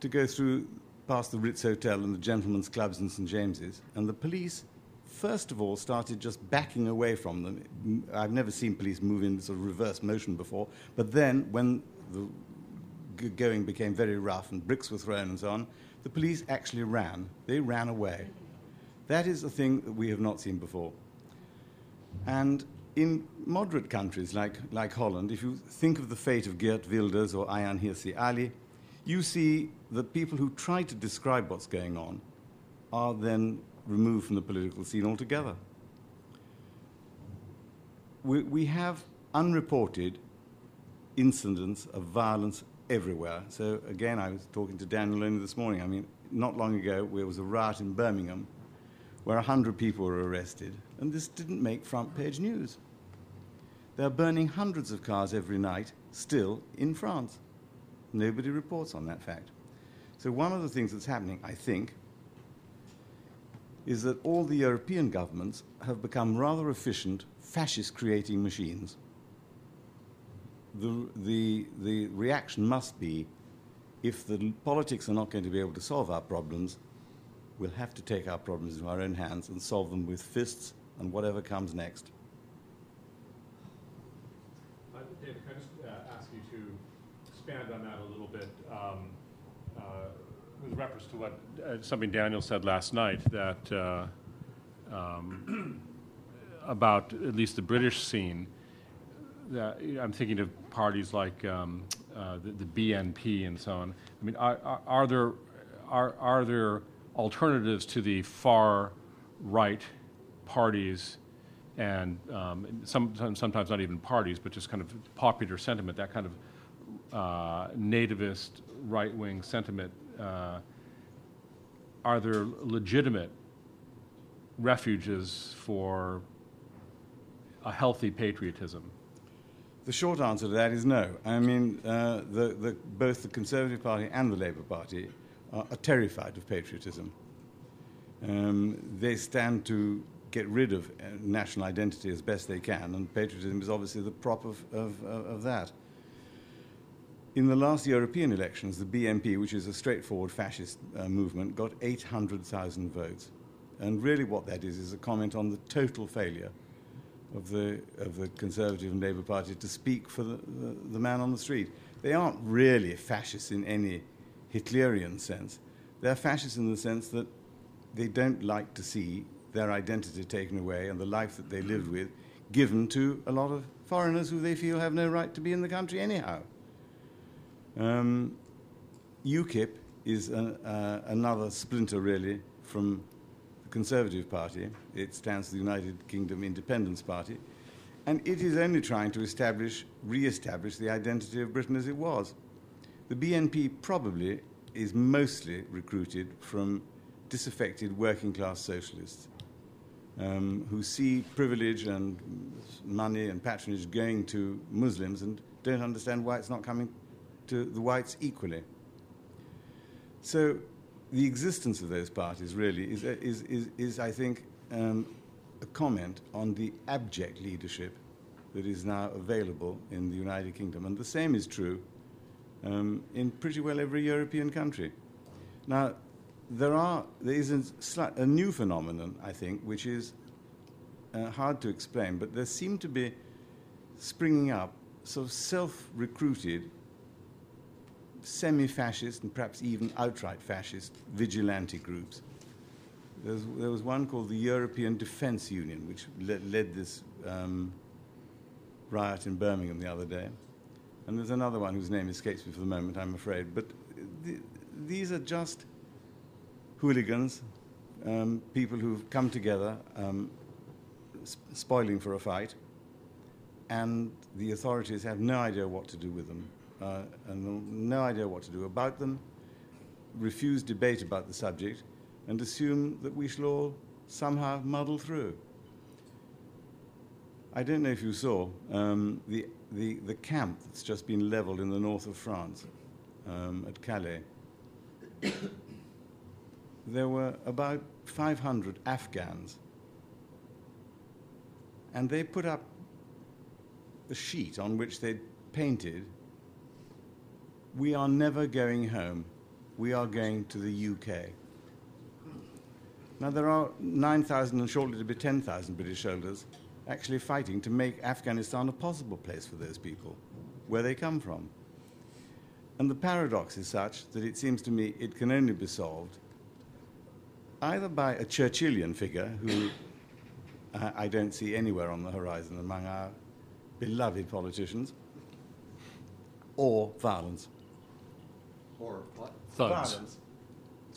to go through past the Ritz Hotel and the gentlemen's clubs in St. James's, and the police, first of all, started just backing away from them. I've never seen police move in sort of reverse motion before, but then when the going became very rough and bricks were thrown and so on, the police actually ran. They ran away. That is a thing that we have not seen before. And in moderate countries like, like Holland, if you think of the fate of Geert Wilders or Ayaan Hirsi Ali, you see that people who try to describe what's going on are then removed from the political scene altogether. We, we have unreported incidents of violence everywhere. So again, I was talking to Daniel only this morning. I mean, not long ago, there was a riot in Birmingham where 100 people were arrested, and this didn't make front page news. They're burning hundreds of cars every night, still in France. Nobody reports on that fact. So, one of the things that's happening, I think, is that all the European governments have become rather efficient fascist creating machines. The, the, the reaction must be if the politics are not going to be able to solve our problems, we'll have to take our problems into our own hands and solve them with fists and whatever comes next. Uh, David, can I just uh, ask you to expand on that a little bit um, uh, with reference to what uh, something Daniel said last night that uh, um, about at least the British scene. I'm thinking of parties like um, uh, the, the BNP and so on. I mean, are, are, are there are, are there alternatives to the far right parties and um, some, sometimes not even parties, but just kind of popular sentiment, that kind of uh, nativist right wing sentiment, uh, are there legitimate refuges for a healthy patriotism? The short answer to that is no. I mean, uh, the, the, both the Conservative Party and the Labour Party are, are terrified of patriotism. Um, they stand to get rid of uh, national identity as best they can, and patriotism is obviously the prop of, of, of that. In the last European elections, the BNP, which is a straightforward fascist uh, movement, got 800,000 votes. And really, what that is is a comment on the total failure of the, of the Conservative and Labour Party to speak for the, the, the man on the street. They aren't really fascists in any Hitlerian sense. They're fascists in the sense that they don't like to see their identity taken away and the life that they lived with given to a lot of foreigners who they feel have no right to be in the country anyhow. Um, UKIP is an, uh, another splinter, really, from the Conservative Party. It stands for the United Kingdom Independence Party. And it is only trying to establish, re establish the identity of Britain as it was. The BNP probably is mostly recruited from disaffected working class socialists um, who see privilege and money and patronage going to Muslims and don't understand why it's not coming to the whites equally. So the existence of those parties really is, is, is, is I think, um, a comment on the abject leadership that is now available in the United Kingdom. And the same is true um, in pretty well every European country. Now, there, are, there is a, a new phenomenon, I think, which is uh, hard to explain, but there seem to be springing up sort of self recruited, semi fascist, and perhaps even outright fascist vigilante groups. There's, there was one called the European Defense Union, which led, led this um, riot in Birmingham the other day. And there's another one whose name escapes me for the moment, I'm afraid. But the, these are just hooligans, um, people who've come together, um, sp- spoiling for a fight, and the authorities have no idea what to do with them, uh, and no idea what to do about them, refuse debate about the subject, and assume that we shall all somehow muddle through. I don't know if you saw um, the, the, the camp that's just been leveled in the north of France um, at Calais. There were about 500 Afghans, and they put up a sheet on which they'd painted, We are never going home, we are going to the UK. Now, there are 9,000 and shortly to be 10,000 British soldiers actually fighting to make Afghanistan a possible place for those people, where they come from. And the paradox is such that it seems to me it can only be solved either by a Churchillian figure who uh, I don't see anywhere on the horizon among our beloved politicians, or violence. Or what? Thugs. Violence.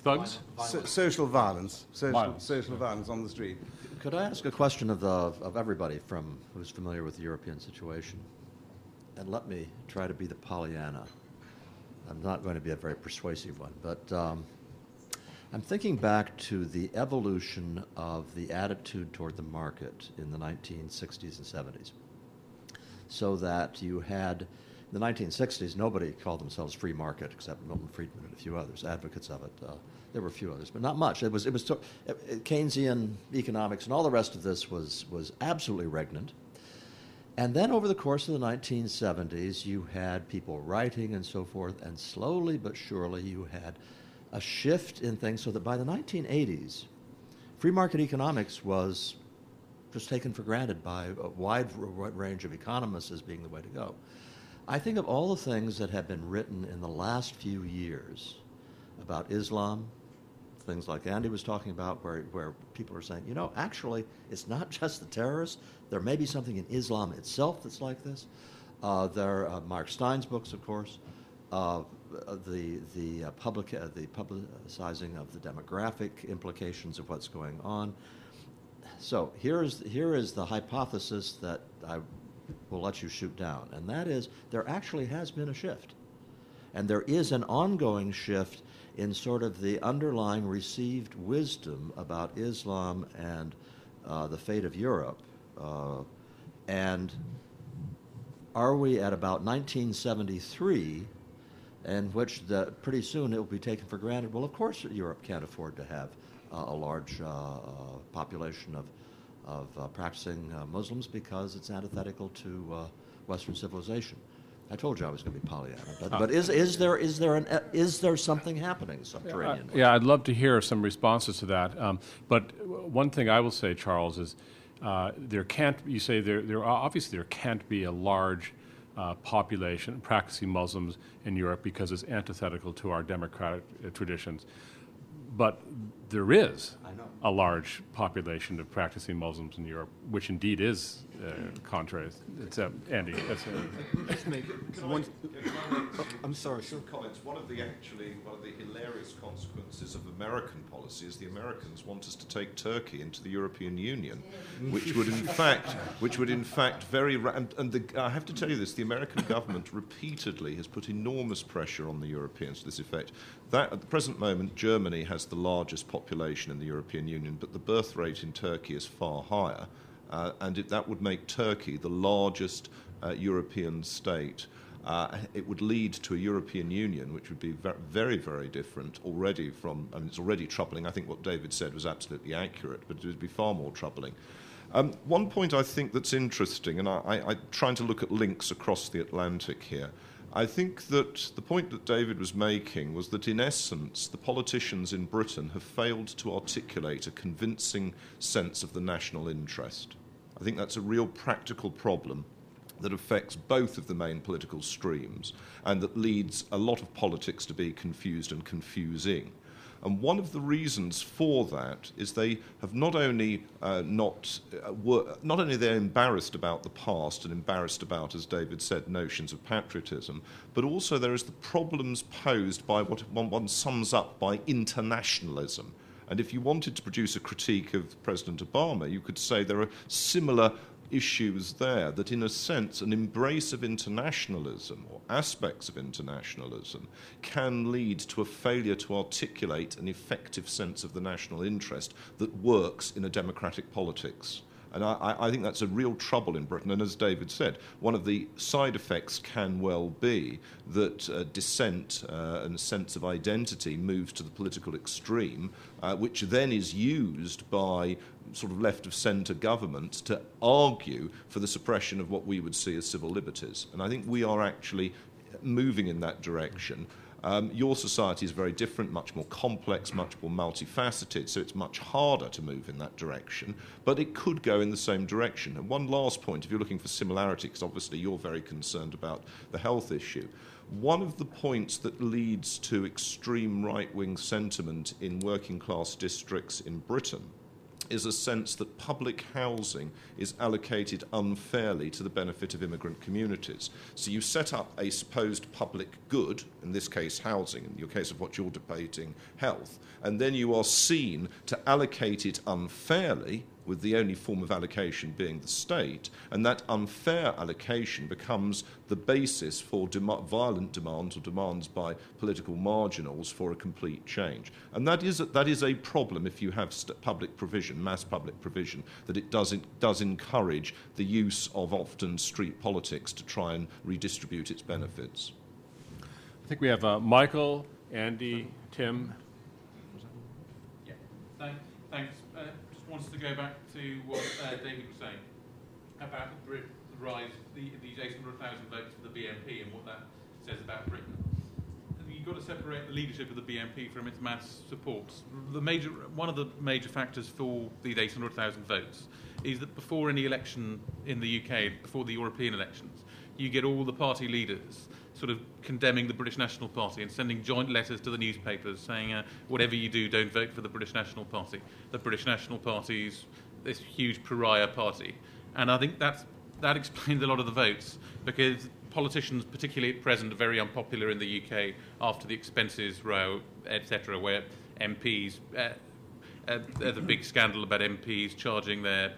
Thugs? So, social violence. Social Violence, social violence on the street. Could I ask a question of, the, of everybody from who's familiar with the European situation? And let me try to be the Pollyanna. I'm not going to be a very persuasive one, but um, I'm thinking back to the evolution of the attitude toward the market in the 1960s and 70s. So that you had, in the 1960s, nobody called themselves free market except Milton Friedman and a few others, advocates of it. Uh, there were a few others, but not much. It was, it was to, it, Keynesian economics and all the rest of this was, was absolutely regnant. And then over the course of the 1970s, you had people writing and so forth, and slowly but surely you had a shift in things so that by the 1980s, free market economics was just taken for granted by a wide range of economists as being the way to go. I think of all the things that have been written in the last few years about Islam, things like Andy was talking about, where, where people are saying, you know, actually, it's not just the terrorists. There may be something in Islam itself that's like this. Uh, there are uh, Mark Steyn's books, of course. Uh, the the uh, public uh, the publicizing of the demographic implications of what's going on. So here is here is the hypothesis that I will let you shoot down, and that is there actually has been a shift, and there is an ongoing shift in sort of the underlying received wisdom about Islam and uh, the fate of Europe, uh, and are we at about 1973? In which the, pretty soon it will be taken for granted. Well, of course, Europe can't afford to have uh, a large uh, uh population of, of uh, practicing Muslims because it's antithetical to Western civilization. I told you I was going to be Pollyanna, but, but is, is there is there an is there something happening subterranean? Yeah, I'd love to hear some responses to that. Um, but one thing I will say, Charles, is uh, there can't. You say there there obviously there can't be a large uh, population practicing Muslims in Europe because it's antithetical to our democratic uh, traditions. But there is a large population of practicing Muslims in Europe, which indeed is uh, contrary. It's uh, Andy. That's, uh, one, oh, I'm sorry. Sure. Comments. One of the actually one of the hilarious consequences of American policy is the Americans want us to take Turkey into the European Union, which would in fact, which would in fact very ra- and, and the, I have to tell you this: the American government repeatedly has put enormous pressure on the Europeans to this effect. That at the present moment, Germany has the largest population in the European Union, but the birth rate in Turkey is far higher. Uh, and it, that would make Turkey the largest uh, European state. Uh, it would lead to a European Union which would be very, very different already from, I mean, it's already troubling. I think what David said was absolutely accurate, but it would be far more troubling. Um, one point I think that's interesting, and I, I'm trying to look at links across the Atlantic here. I think that the point that David was making was that, in essence, the politicians in Britain have failed to articulate a convincing sense of the national interest. I think that's a real practical problem that affects both of the main political streams and that leads a lot of politics to be confused and confusing. And one of the reasons for that is they have not only uh, not uh, were, not only they're embarrassed about the past and embarrassed about, as David said, notions of patriotism, but also there is the problems posed by what one, one sums up by internationalism. And if you wanted to produce a critique of President Obama, you could say there are similar issues there that, in a sense, an embrace of internationalism or aspects of internationalism can lead to a failure to articulate an effective sense of the national interest that works in a democratic politics. And I, I, think that's a real trouble in Britain. And as David said, one of the side effects can well be that uh, dissent uh, and a sense of identity moves to the political extreme, uh, which then is used by sort of left of centre government to argue for the suppression of what we would see as civil liberties. And I think we are actually moving in that direction. Um, your society is very different, much more complex, much more multifaceted, so it's much harder to move in that direction, but it could go in the same direction. And one last point, if you're looking for similarity, because obviously you're very concerned about the health issue, one of the points that leads to extreme right wing sentiment in working class districts in Britain is a sense that public housing is allocated unfairly to the benefit of immigrant communities. So you set up a supposed public good, in this case housing, in your case of what you're debating, health, and then you are seen to allocate it unfairly with the only form of allocation being the state, and that unfair allocation becomes the basis for dem- violent demands or demands by political marginals for a complete change. And that is a, that is a problem if you have st- public provision, mass public provision, that it does, it does encourage the use of often street politics to try and redistribute its benefits. I think we have uh, Michael, Andy, Tim. Yeah, thank, thanks. Uh, just wanted to go back to what uh, David was saying about the, the rise, the, these 800,000 votes for the BNP and what that says about Britain. You've got to separate the leadership of the BNP from its mass support. The major, one of the major factors for these 800,000 votes is that before any election in the UK, before the European elections, you get all the party leaders sort of condemning the British National Party and sending joint letters to the newspapers saying, uh, whatever you do, don't vote for the British National Party. The British National Party's this huge pariah party. And I think that's, that explains a lot of the votes because politicians, particularly at present, are very unpopular in the UK after the expenses row, etc., where MPs, uh, uh, there's a big scandal about MPs charging their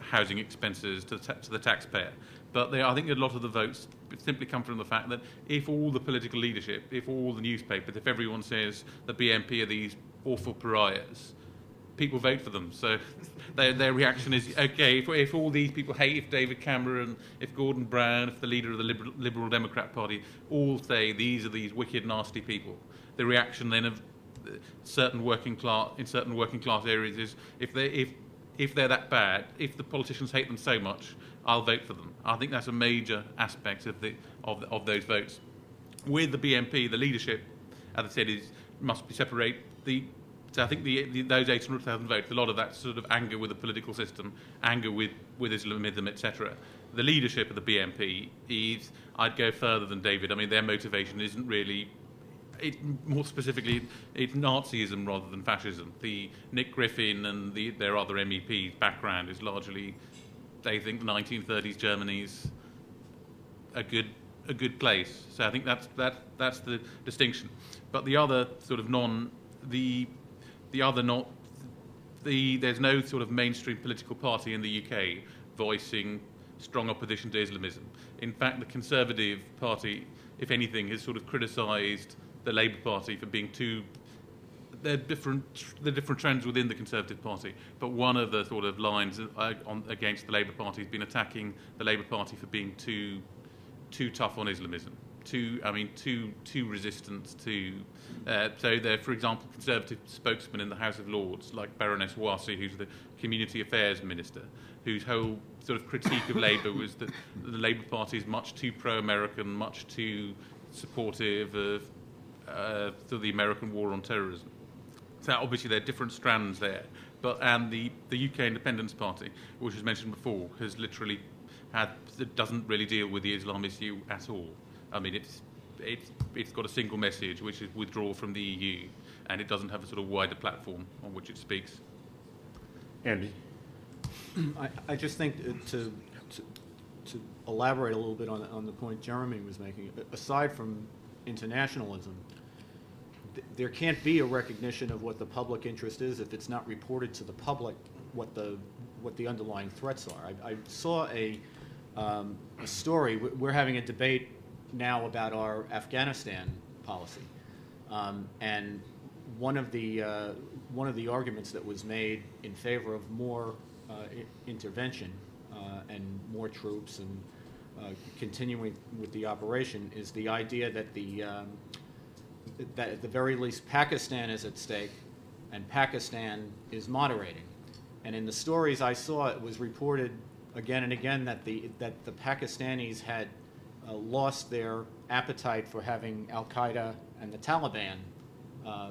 housing expenses to, ta- to the taxpayer. But they, I think a lot of the votes simply come from the fact that if all the political leadership, if all the newspapers, if everyone says the BNP are these awful pariahs, people vote for them. So their, their reaction is okay, if, if all these people hate, if David Cameron, if Gordon Brown, if the leader of the Liberal, Liberal Democrat Party all say these are these wicked, nasty people, the reaction then of uh, certain working class in certain working class areas is if they if if they're that bad, if the politicians hate them so much, I'll vote for them. I think that's a major aspect of the of, the, of those votes. With the BNP, the leadership, as I said, is must be separate. The so I think the, the, those 800,000 votes, a lot of that sort of anger with the political system, anger with, with Islamism, etc. The leadership of the BNP is, I'd go further than David. I mean, their motivation isn't really it, more specifically, it's Nazism rather than fascism. The Nick Griffin and the, their other MEPs' background is largely, they think the 1930s Germany's a good a good place. So I think that's that that's the distinction. But the other sort of non the the other not the there's no sort of mainstream political party in the UK voicing strong opposition to Islamism. In fact, the Conservative Party, if anything, has sort of criticised the Labour Party for being too. There are different, different trends within the Conservative Party, but one of the sort of lines on, against the Labour Party has been attacking the Labour Party for being too, too tough on Islamism, too, I mean, too, too resistant to. Uh, so, there, for example, Conservative spokesmen in the House of Lords, like Baroness Warsi, who's the Community Affairs Minister, whose whole sort of critique of Labour was that the Labour Party is much too pro-American, much too supportive of uh, the American war on terrorism. So obviously there are different strands there, but and the, the UK Independence Party, which was mentioned before, has literally had doesn't really deal with the Islam issue at all. I mean, it's it's it's got a single message, which is withdraw from the EU, and it doesn't have a sort of wider platform on which it speaks. Andy. I, I just think uh, to, to, to elaborate a little bit on, on the point Jeremy was making, aside from internationalism, th- there can't be a recognition of what the public interest is if it's not reported to the public what the, what the underlying threats are. I, I saw a, um, a story, we- we're having a debate now about our Afghanistan policy. Um, and one of the, uh, one of the arguments that was made in favor of more uh, i- intervention uh, and more troops and uh, continuing with the operation is the idea that the, um, that at the very least Pakistan is at stake and Pakistan is moderating. And in the stories I saw, it was reported again and again that the, that the Pakistanis had uh, lost their appetite for having Al Qaeda and the Taliban uh,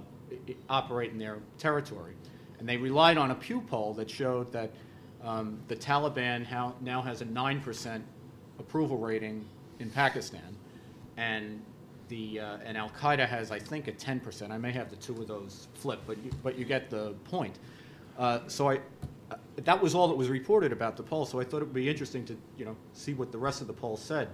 operate in their territory. And they relied on a Pew poll that showed that um, the Taliban now has a 9% approval rating in Pakistan, and, the, uh, and Al Qaeda has, I think, a 10%. I may have the two of those flipped, but you, but you get the point. Uh, so I, uh, that was all that was reported about the poll, so I thought it would be interesting to you know, see what the rest of the poll said.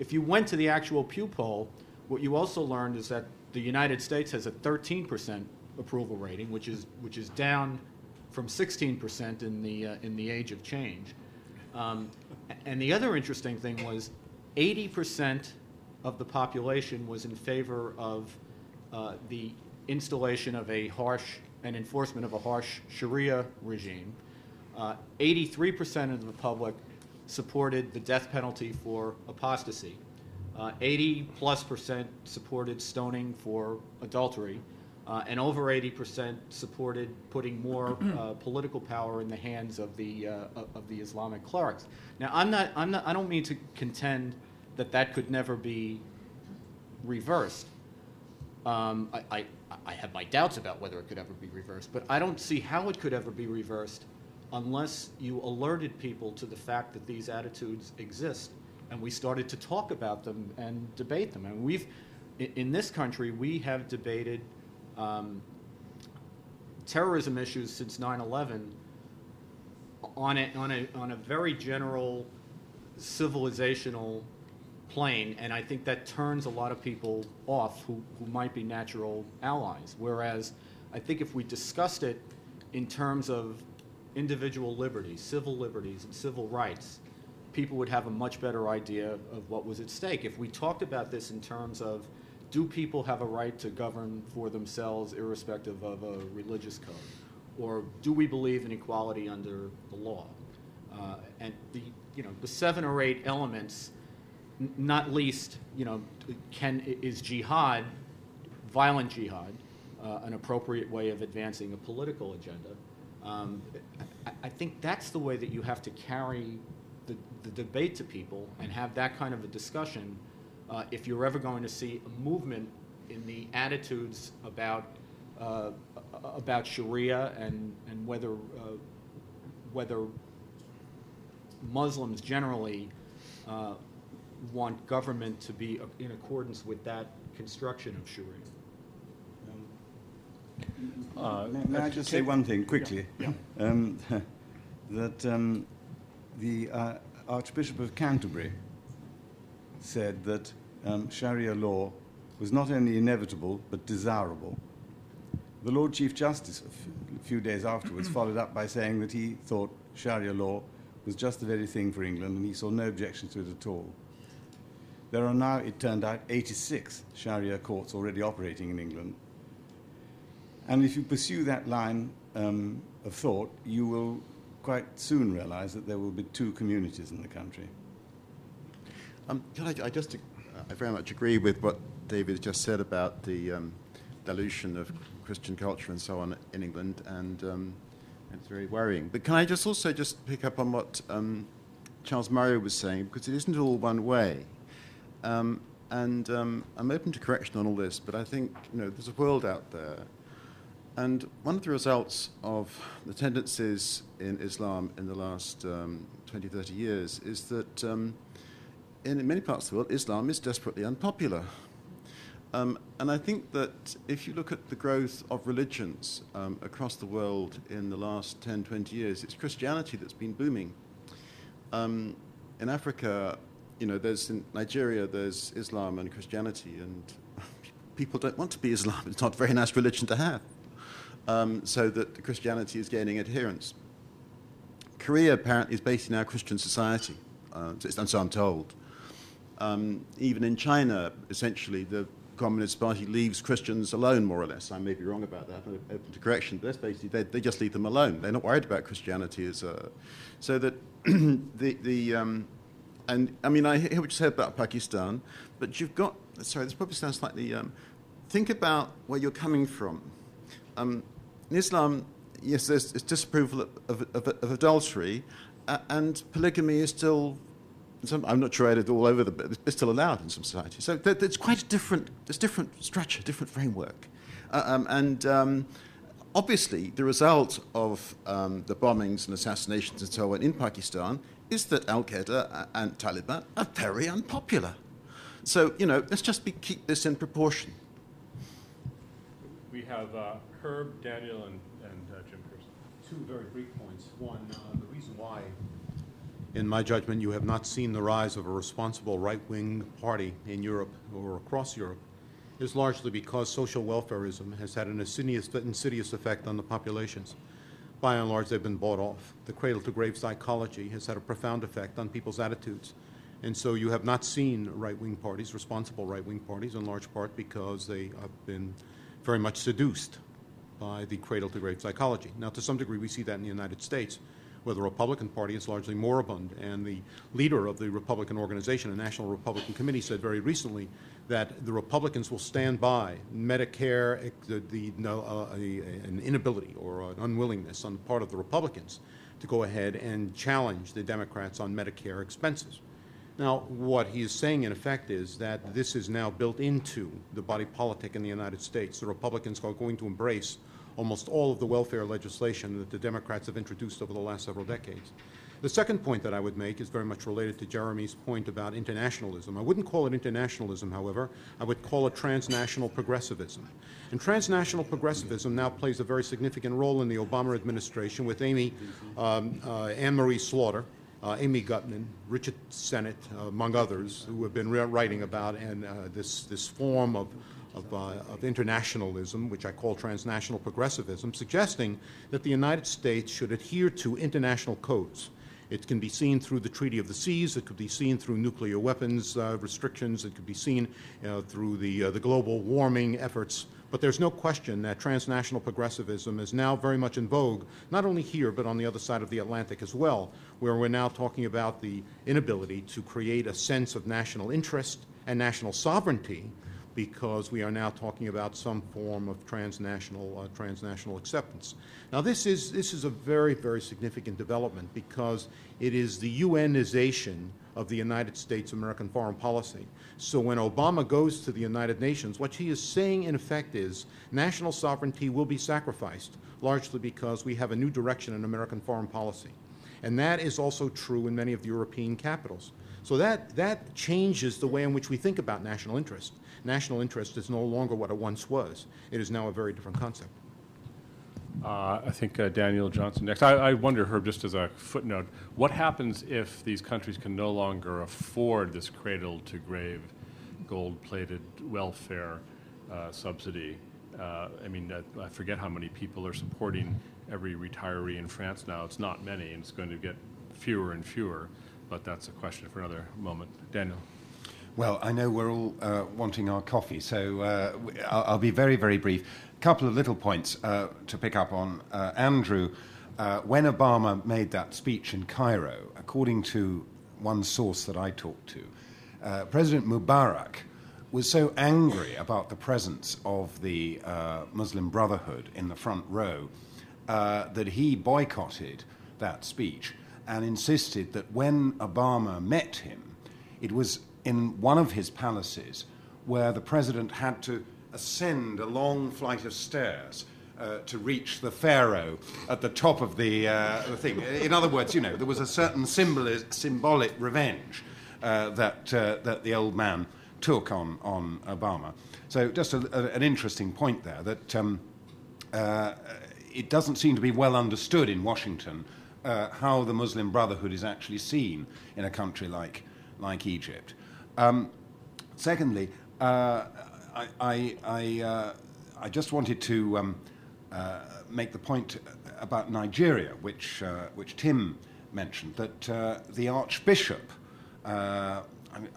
If you went to the actual Pew poll, what you also learned is that the United States has a 13% approval rating, which is, which is down from 16% in the, uh, in the age of change. Um, and the other interesting thing was 80% of the population was in favor of uh, the installation of a harsh and enforcement of a harsh Sharia regime. Uh, 83% of the public supported the death penalty for apostasy. Uh, 80 plus percent supported stoning for adultery, uh, and over 80 percent supported putting more uh, political power in the hands of the uh, of of the Islamic clerics. Now, I'm not, I'm not, I don't mean to contend that that could never be reversed. Um, I, I, I have my doubts about whether it could ever be reversed, but I don't see how it could ever be reversed unless you alerted people to the fact that these attitudes exist and we started to talk about them and debate them. And we've, in this country, we have debated um, terrorism issues since 9 11 on a, on, a, on a very general civilizational plane, and I think that turns a lot of people off who, who might be natural allies. Whereas I think if we discussed it in terms of individual liberties, civil liberties, and civil rights, people would have a much better idea of what was at stake. If we talked about this in terms of do people have a right to govern for themselves irrespective of a religious code? Or do we believe in equality under the law? Uh, and the, you know, the seven or eight elements, not least, you know, can, is jihad, violent jihad, uh, an appropriate way of advancing a political agenda? Um, I, I think that's the way that you have to carry the, the debate to people and have that kind of a discussion uh, if you're ever going to see a movement in the attitudes about uh, about Sharia and and whether uh, whether Muslims generally uh, want government to be in accordance with that construction of Sharia. Uh, May, may I just say one thing quickly? Um, that um, the uh, Archbishop of Canterbury said that um, Sharia law was not only inevitable but desirable. The Lord Chief Justice, a f- a few days afterwards, followed up by saying that he thought Sharia law was just the very thing for England and he saw no objection to it at all. There are now, it turned out, 86 Sharia courts already operating in England. And if you pursue that line um, of thought, you will quite soon realize that there will be two communities in the country. Um, can I, I just, I very much agree with what David just said about the um, dilution of Christian culture and so on in England, and um, it's very worrying. But can I just also just pick up on what um, Charles Murray was saying, because it isn't all one way. Um, and um, I'm open to correction on all this, but I think you know there's a world out there and one of the results of the tendencies in Islam in the last um, 20, 30 years is that um, in many parts of the world, Islam is desperately unpopular. Um, and I think that if you look at the growth of religions um, across the world in the last 10, 20 years, it's Christianity that's been booming. Um, in Africa, you know, there's in Nigeria, there's Islam and Christianity, and people don't want to be Islam. It's not a very nice religion to have um, so that Christianity is gaining adherence. Korea apparently is basically now a Christian society, uh, and so I'm told. Um, even in China, essentially, the Communist Party leaves Christians alone, more or less. I may be wrong about that. I'm open to correction. But that's basically they, they just leave them alone. They're not worried about Christianity as a, so that the the um, and I mean I hear what you said about Pakistan, but you've got sorry. This probably sounds slightly. Um, think about where you're coming from. Um, in Islam, yes, there's, disapproval of, of, of, adultery, uh, and polygamy is still. Some, I'm not sure I it's all over the, but it's still allowed in some societies. So there's quite a different, there's different structure, different framework, uh, um, and um, obviously the result of um, the bombings and assassinations and so on in Pakistan is that Al Qaeda and Taliban are very unpopular. So you know, let's just be, keep this in proportion. We have uh, Herb, Daniel, and, and uh, Jim Piereson. Two very brief points. One, uh, the reason why, in my judgment, you have not seen the rise of a responsible right-wing party in Europe or across Europe is largely because social welfareism has had an insidious, insidious effect on the populations. By and large, they've been bought off. The cradle to grave psychology has had a profound effect on people's attitudes. And so you have not seen right wing parties, responsible right wing parties, in large part because they have been very much seduced by the cradle to grave psychology. Now, to some degree, we see that in the United States, where the Republican Party is largely moribund. And the leader of the Republican organization, the National Republican Committee, said very recently that the Republicans will stand by Medicare, the, the uh, an inability or an unwillingness on the part of the Republicans to go ahead and challenge the Democrats on Medicare expenses. Now, what he is saying, in effect, is that this is now built into the body politic in the United States. The Republicans are going to embrace almost all of the welfare legislation that the Democrats have introduced over the last several decades. The second point that I would make is very much related to Jeremy's point about internationalism. I wouldn't call it internationalism, however. I would call it transnational progressivism. And transnational progressivism now plays a very significant role in the Obama administration with Amy, um, uh, Anne Marie Slaughter, uh, Amy Gutmann, Richard Sennett, uh, among others, who have been re- writing about and uh, this, this form of, of, uh, of internationalism, which I call transnational progressivism, suggesting that the United States should adhere to international codes. It can be seen through the Treaty of the Seas. It could be seen through nuclear weapons uh, restrictions. It could be seen uh, through the, uh, the global warming efforts. But there's no question that transnational progressivism is now very much in vogue, not only here, but on the other side of the Atlantic as well, where we're now talking about the inability to create a sense of national interest and national sovereignty because we are now talking about some form of transnational, uh, transnational acceptance. Now, this is, this is a very, very significant development because it is the UNization of the United States American foreign policy. So when Obama goes to the United Nations, what he is saying in effect is national sovereignty will be sacrificed, largely because we have a new direction in American foreign policy. And that is also true in many of the European capitals. So that, that changes the way in which we think about national interest. National interest is no longer what it once was. It is now a very different concept. Uh, I think uh, Daniel Johnson next. I, I wonder, Herb, just as a footnote, what happens if these countries can no longer afford this cradle to grave gold plated welfare uh, subsidy? Uh, I mean, I forget how many people are supporting every retiree in France now. It's not many, and it's going to get fewer and fewer, but that's a question for another moment. Daniel. Well, I know we're all uh, wanting our coffee, so uh, I'll, I'll, be very, very brief. A couple of little points uh, to pick up on. Uh, Andrew, uh, when Obama made that speech in Cairo, according to one source that I talked to, uh, President Mubarak was so angry about the presence of the Muslim Brotherhood in the front row that he boycotted that speech and insisted that when Obama met him, it was in one of his palaces where the president had to ascend a long flight of stairs uh, to reach the pharaoh at the top of the, uh, the thing. In other words, you know, there was a certain symbolic revenge uh, that, uh, that the old man took on, on Obama. So, just a, a, an interesting point there that um, uh, it doesn't seem to be well understood in Washington uh, how the Muslim Brotherhood is actually seen in a country like, like Egypt. Um, secondly, uh, I, I, I, uh, I, just wanted to um, uh, make the point about Nigeria, which, uh, which Tim mentioned, that uh, the Archbishop, uh,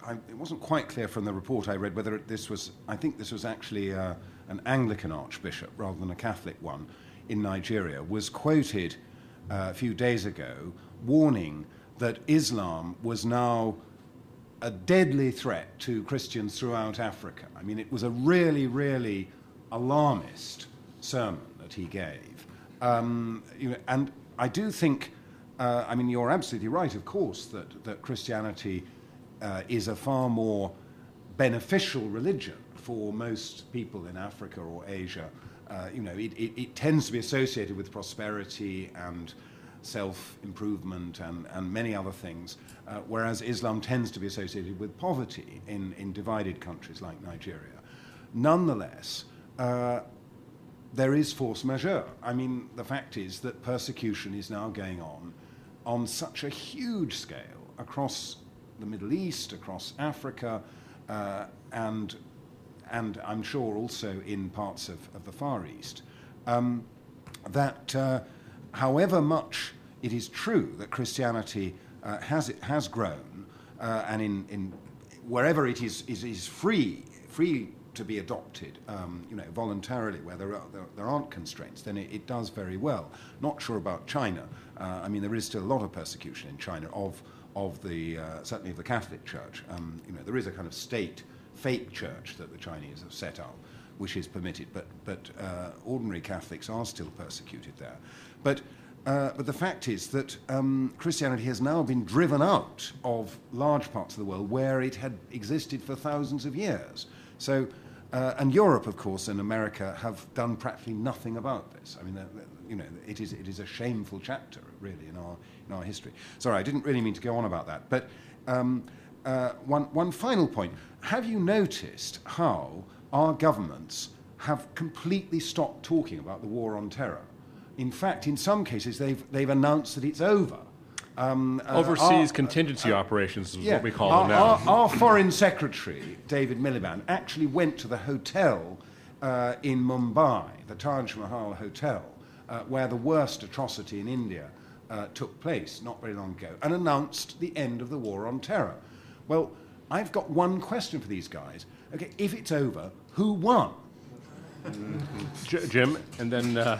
I, it wasn't quite clear from the report I read whether this was, I think this was actually an Anglican Archbishop rather than a Catholic one in Nigeria, was quoted a few days ago warning that Islam was now a deadly threat to Christians throughout Africa. I mean, it was a really, really alarmist sermon that he gave. Um, you know, and I do think, uh, I mean, you're absolutely right, of course, that, that Christianity uh, is a far more beneficial religion for most people in Africa or Asia. Uh, you know, it, it, it, tends to be associated with prosperity and self improvement and, and many other things, uh, whereas Islam tends to be associated with poverty in, in divided countries like Nigeria. Nonetheless, uh, there is force majeure. I mean, the fact is that persecution is now going on on such a huge scale across the Middle East, across Africa, uh, and, and I'm sure also in parts of, of the Far East, um, that uh, however much it is true that Christianity uh, has, has grown, uh, and in, in wherever it is, is, is free, free to be adopted, um, you know, voluntarily, where there, are, there, there aren't constraints, then it, it, does very well. Not sure about China. Uh, I mean, there is still a lot of persecution in China of, of the, uh, certainly of the Catholic Church. Um, you know, there is a kind of state fake church that the Chinese have set up, which is permitted, but, but uh, ordinary Catholics are still persecuted there. But uh, but the fact is that um, Christianity has now been driven out of large parts of the world where it had existed for thousands of years. So, uh, and Europe, of course, and America have done practically nothing about this. I mean, you know, it is, it is a shameful chapter, really, in our, in our history. Sorry, I didn't really mean to go on about that. But um, uh, one, one final point. Have you noticed how our governments have completely stopped talking about the war on terror? In fact, in some cases, they've, they've announced that it's over. Um, uh, Overseas our, contingency uh, operations is yeah, what we call our, them now. Our, our, foreign secretary, David Miliband, actually went to the hotel uh, in Mumbai, the Taj Mahal Hotel, uh, where the worst atrocity in India uh, took place not very long ago, and announced the end of the war on terror. Well, I've got one question for these guys. Okay, if it's over, who won? Jim, and then.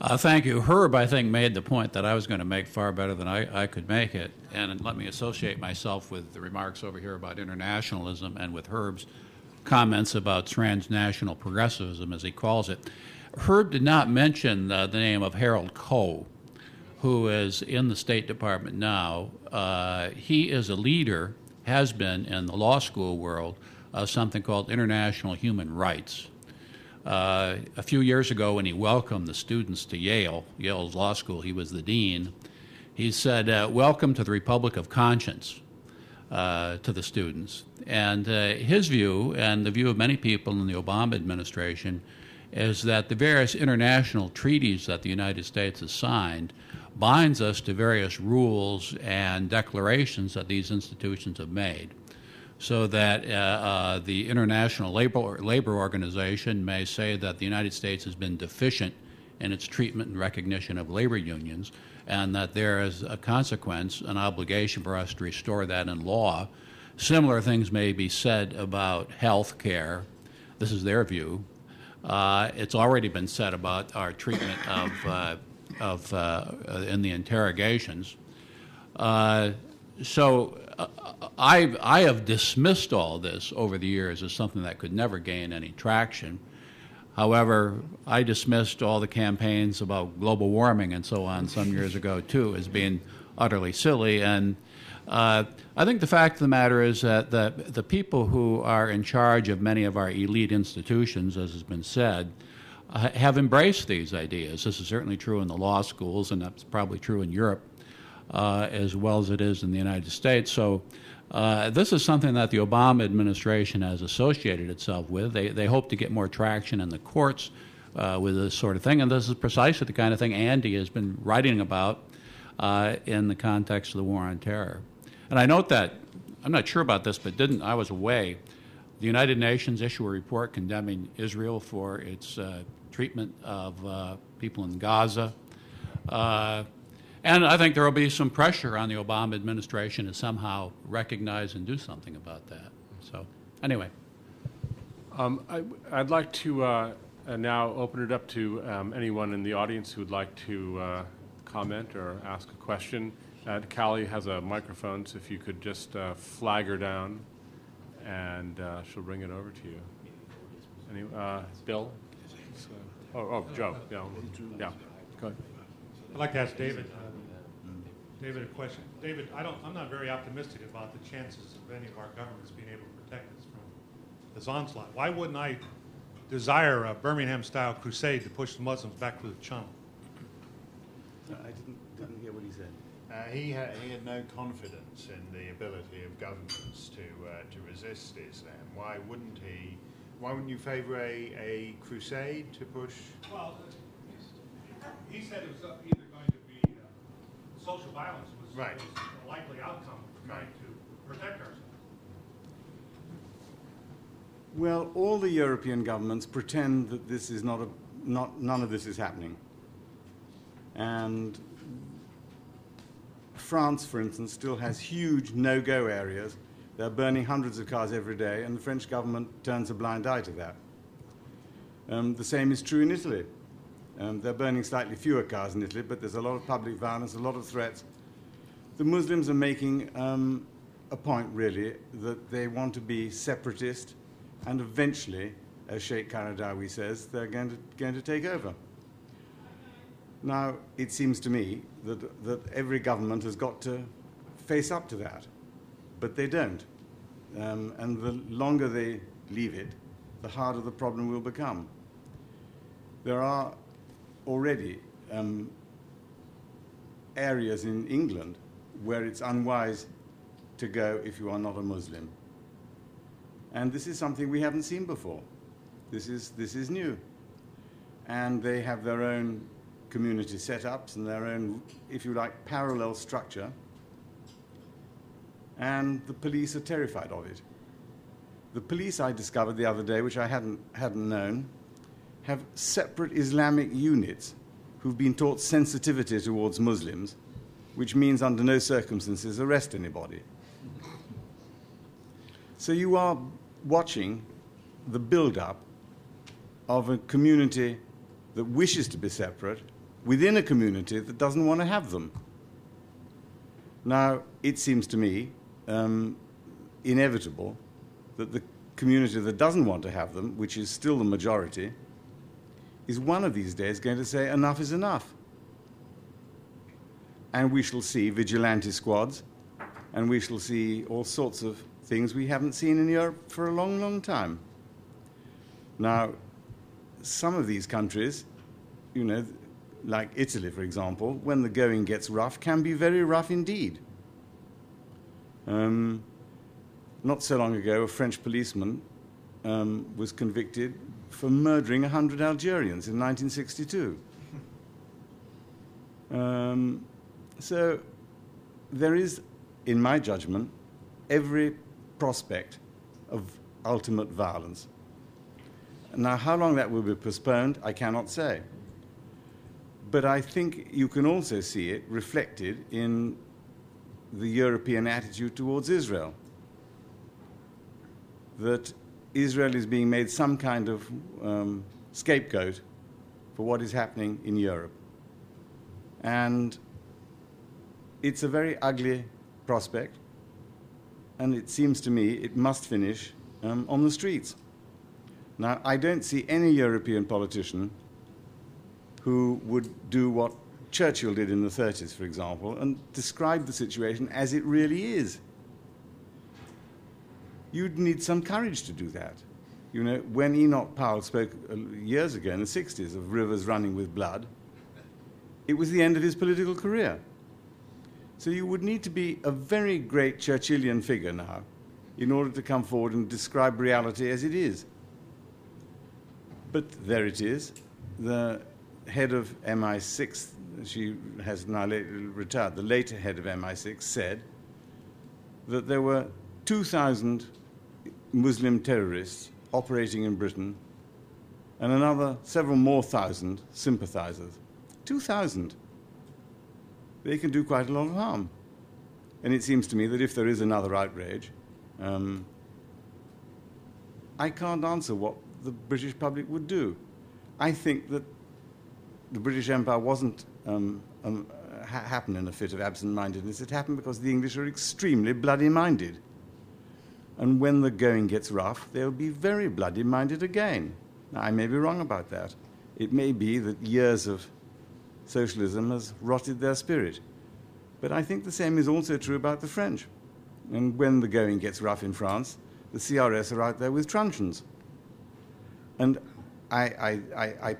Uh, thank you. Herb, I think, made the point that I was going to make far better than I, I could make it. And let me associate myself with the remarks over here about internationalism and with Herb's comments about transnational progressivism, as he calls it. Herb did not mention uh, the name of Harold Koh, who is in the State Department now. Uh, he is a leader, has been in the law school world, of something called international human rights. Uh, a few years ago, when he welcomed the students to Yale, Yale's law school, he was the dean. He said, uh, Welcome to the Republic of Conscience uh, to the students. And uh, his view, and the view of many people in the Obama administration, is that the various international treaties that the United States has signed binds us to various rules and declarations that these institutions have made so that uh, uh, the International Labor, Labor Organization may say that the United States has been deficient in its treatment and recognition of labor unions, and that there is a consequence, an obligation for us to restore that in law. Similar things may be said about health care. This is their view. Uh, it's already been said about our treatment of, uh, of uh, in the interrogations. Uh, so I, I have dismissed all this over the years as something that could never gain any traction. However, I dismissed all the campaigns about global warming and so on some years ago too as being utterly silly. And uh, I think the fact of the matter is that the, the people who are in charge of many of our elite institutions, as has been said, uh, have embraced these ideas. This is certainly true in the law schools, and that's probably true in Europe uh, as well as it is in the United States. So uh, this is something that the Obama administration has associated itself with. They, they hope to get more traction in the courts uh, with this sort of thing, and this is precisely the kind of thing Andy has been writing about uh, in the context of the war on terror. And I note that, I'm not sure about this, but didn't, I was away, the United Nations issue a report condemning Israel for its uh, treatment of uh, people in Gaza. And I think there will be some pressure on the Obama administration to somehow recognize and do something about that. So, anyway. Um, I, would like to uh, uh, now open it up to um, anyone in the audience who would like to uh, comment or ask a question. Uh, Callie has a microphone, so if you could just uh, flag her down, and uh, she'll bring it over to you. Any, uh, Bill? oh, oh, Joe. Yeah, yeah. Go ahead. I'd like to ask David. David, a question. David, I don't, I'm not very optimistic about the chances of any of our governments being able to protect us from this onslaught. Why wouldn't I desire a Birmingham-style crusade to push the Muslims back through the channel? I didn't, didn't hear what he said. Uh, he, had, he had no confidence in the ability of governments to, uh, to resist Islam. Why wouldn't he? Why wouldn't you favour a, a crusade to push? Well, he said it was up either social violence was, Right. was a likely outcome of trying to protect ourselves. Well, all the European governments pretend that this is not a not, none of this is happening. And France, for instance, still has huge no go areas. They're burning hundreds of cars every day, and the French government turns a blind eye to that. Um, the same is true in Italy. Um, they're burning slightly fewer cars in Italy, but there's a lot of public violence, a lot of threats. The Muslims are making um, a point, really, that they want to be separatist, and eventually, as Sheikh Qaradawi says, they're going to, going to take over. Now, it seems to me that, that every government has got to face up to that, but they don't. Um, and the longer they leave it, the harder the problem will become. There are already um, areas in England where it's unwise to go if you are not a Muslim. And this is something we haven't seen before. This is, this is new. And they have their own community setups and their own, if you like, parallel structure. And the police are terrified of it. The police I discovered the other day, which I hadn't, hadn't known, have separate Islamic units who've been taught sensitivity towards Muslims, which means under no circumstances arrest anybody. So you are watching the build up of a community that wishes to be separate within a community that doesn't want to have them. Now, it seems to me um, inevitable that the community that doesn't want to have them, which is still the majority, is one of these days going to say enough is enough. And we shall see vigilante squads, and we shall see all sorts of things we haven't seen in Europe for a long, long time. Now, some of these countries, you know, like Italy, for example, when the going gets rough, can be very rough indeed. Um, not so long ago, a French policeman um, was convicted for murdering 100 Algerians in 1962. Um, so there is, in my judgment, every prospect of ultimate violence. Now, how long that will be postponed, I cannot say. But I think you can also see it reflected in the European attitude towards Israel. That Israel is being made some kind of um, scapegoat for what is happening in Europe. And it's a very ugly prospect and it seems to me it must finish um, on the streets. Now, I don't see any European politician who would do what Churchill did in the 30s, for example, and describe the situation as it really is. You'd need some courage to do that. You know, when Enoch Powell spoke uh, years ago in the 60s of rivers running with blood, it was the end of his political career. So you would need to be a very great Churchillian figure now in order to come forward and describe reality as it is. But there it is. The head of MI6, she has now retired, the later head of MI6 said that there were 2,000 Muslim terrorists operating in Britain and another several more thousand sympathizers. 2,000 they can do quite a lot of harm. And it seems to me that if there is another outrage, um, I can't answer what the British public would do. I think that the British Empire wasn't um, um, ha- happened in a fit of absent-mindedness. It happened because the English are extremely bloody-minded. And when the going gets rough, they'll be very bloody-minded again. Now, I may be wrong about that. It may be that years of socialism has rotted their spirit. But I think the same is also true about the French. And when the going gets rough in France, the CRS are out there with truncheons. And I, I, I, I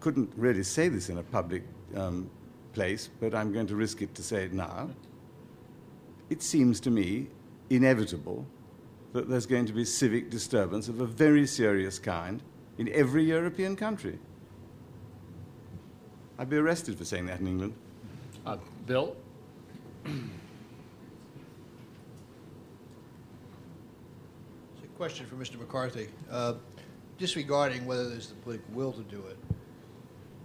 couldn't really say this in a public um, place, but I'm going to risk it to say it now. It seems to me inevitable that there's going to be civic disturbance of a very serious kind in every European country. I'd be arrested for saying that in England. Uh, Bill? It's a question for Mr. McCarthy. Uh, disregarding whether there's the political will to do it,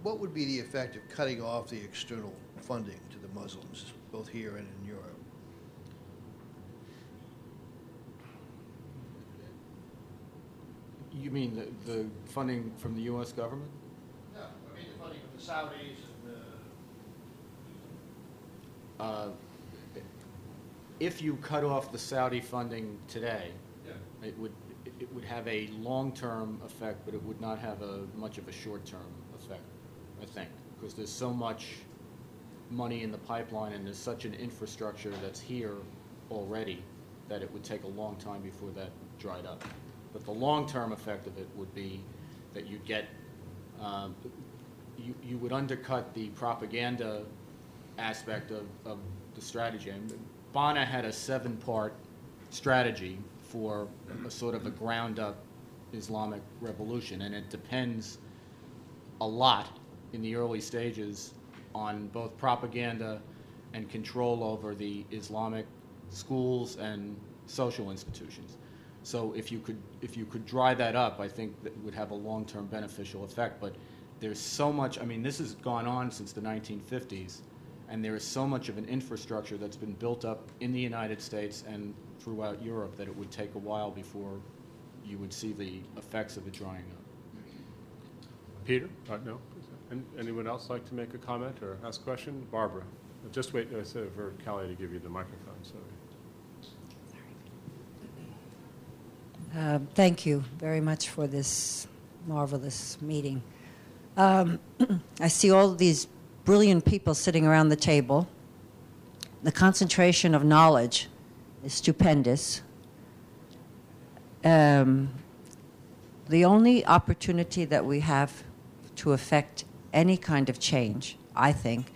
what would be the effect of cutting off the external funding to the Muslims, both here and in Europe? You mean the, the funding from the U.S. government? No, I mean the funding of the Saudis and Uh, If you cut off the Saudi funding today, Yeah. it would, it would have a long-term effect, but it would not have a, much of a short-term effect, I think, because there's so much money in the pipeline and there's such an infrastructure that's here already that it would take a long time before that dried up. But the long-term effect of it would be that you'd get, um, you, you would undercut the propaganda aspect of, of the strategy. And had a seven-part strategy for a sort of a ground-up Islamic revolution, and it depends a lot in the early stages on both propaganda and control over the Islamic schools and social institutions. So if you could, if you could dry that up, I think that would have a long-term beneficial effect. But there's so much, I mean, this has gone on since the 1950s, and there is so much of an infrastructure that's been built up in the United States and throughout Europe that it would take a while before you would see the effects of it drying up. Peter? Uh, no? An- Anyone else like to make a comment or ask a question? Barbara? Just wait uh, for Callie to give you the microphone, so. Uh, Thank you very much for this marvelous meeting. Um, I see all these brilliant people sitting around the table. The concentration of knowledge is stupendous. Um, the only opportunity that we have to affect any kind of change, I think,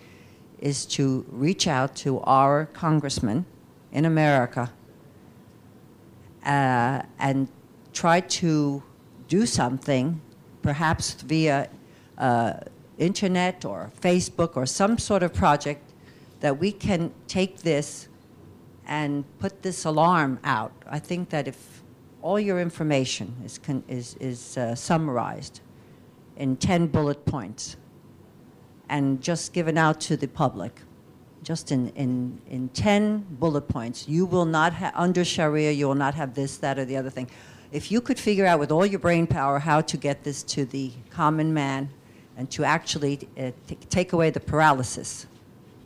is to reach out to our congressmen in America uh, and try to do something, perhaps via uh, internet or Facebook or some sort of project that we can take this and put this alarm out. I think that if all your information is, con- is, is uh, summarized in 10 bullet points and just given out to the public, just in, in, in 10 bullet points, you will not have, under Sharia, you will not have this, that, or the other thing. If you could figure out with all your brain power how to get this to the common man and to actually uh, t- take away the paralysis,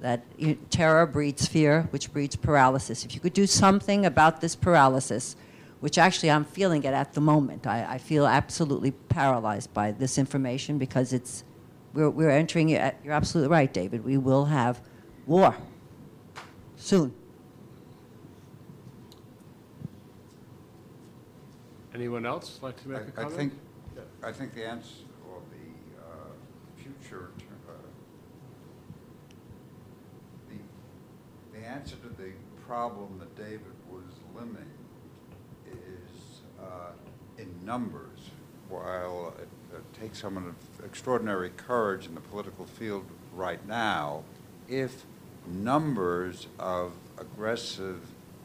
that you, terror breeds fear, which breeds paralysis. If you could do something about this paralysis, which actually I'm feeling it at the moment, I, I feel absolutely paralyzed by this information because it's, we're, we're entering, you're absolutely right, David, we will have war soon. Anyone else like to make a I- I comment? think, I think the answer, or the uh, future, uh, the, the answer to the problem that David was limning is uh, in numbers. While it it takes someone of extraordinary courage in the political field right now, if numbers of aggressive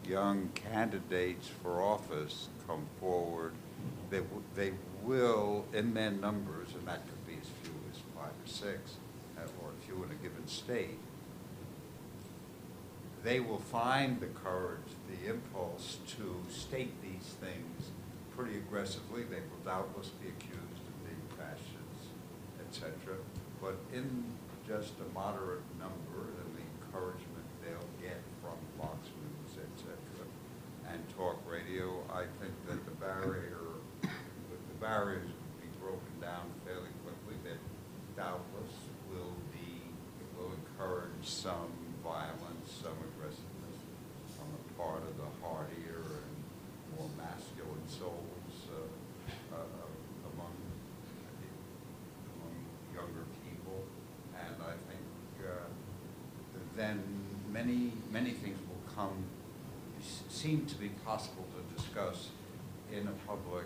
young candidates for office come forward, they, they will, in their numbers, and that could be as few as five or six, uh, or a few in a given state, they will find the courage, the impulse to state these things pretty aggressively. They will doubtless be accused of being fascists, etc. But in just a moderate number, encouragement they'll get from Fox News, et cetera, and talk radio, I think that the barrier, the barriers will be broken down fairly quickly. That doubtless will be, will encourage some violence, some aggressiveness on the part of the hardier and more masculine souls uh, uh, among, among younger people. And I think uh, then many, many things will come, s- seem to be possible to discuss in a public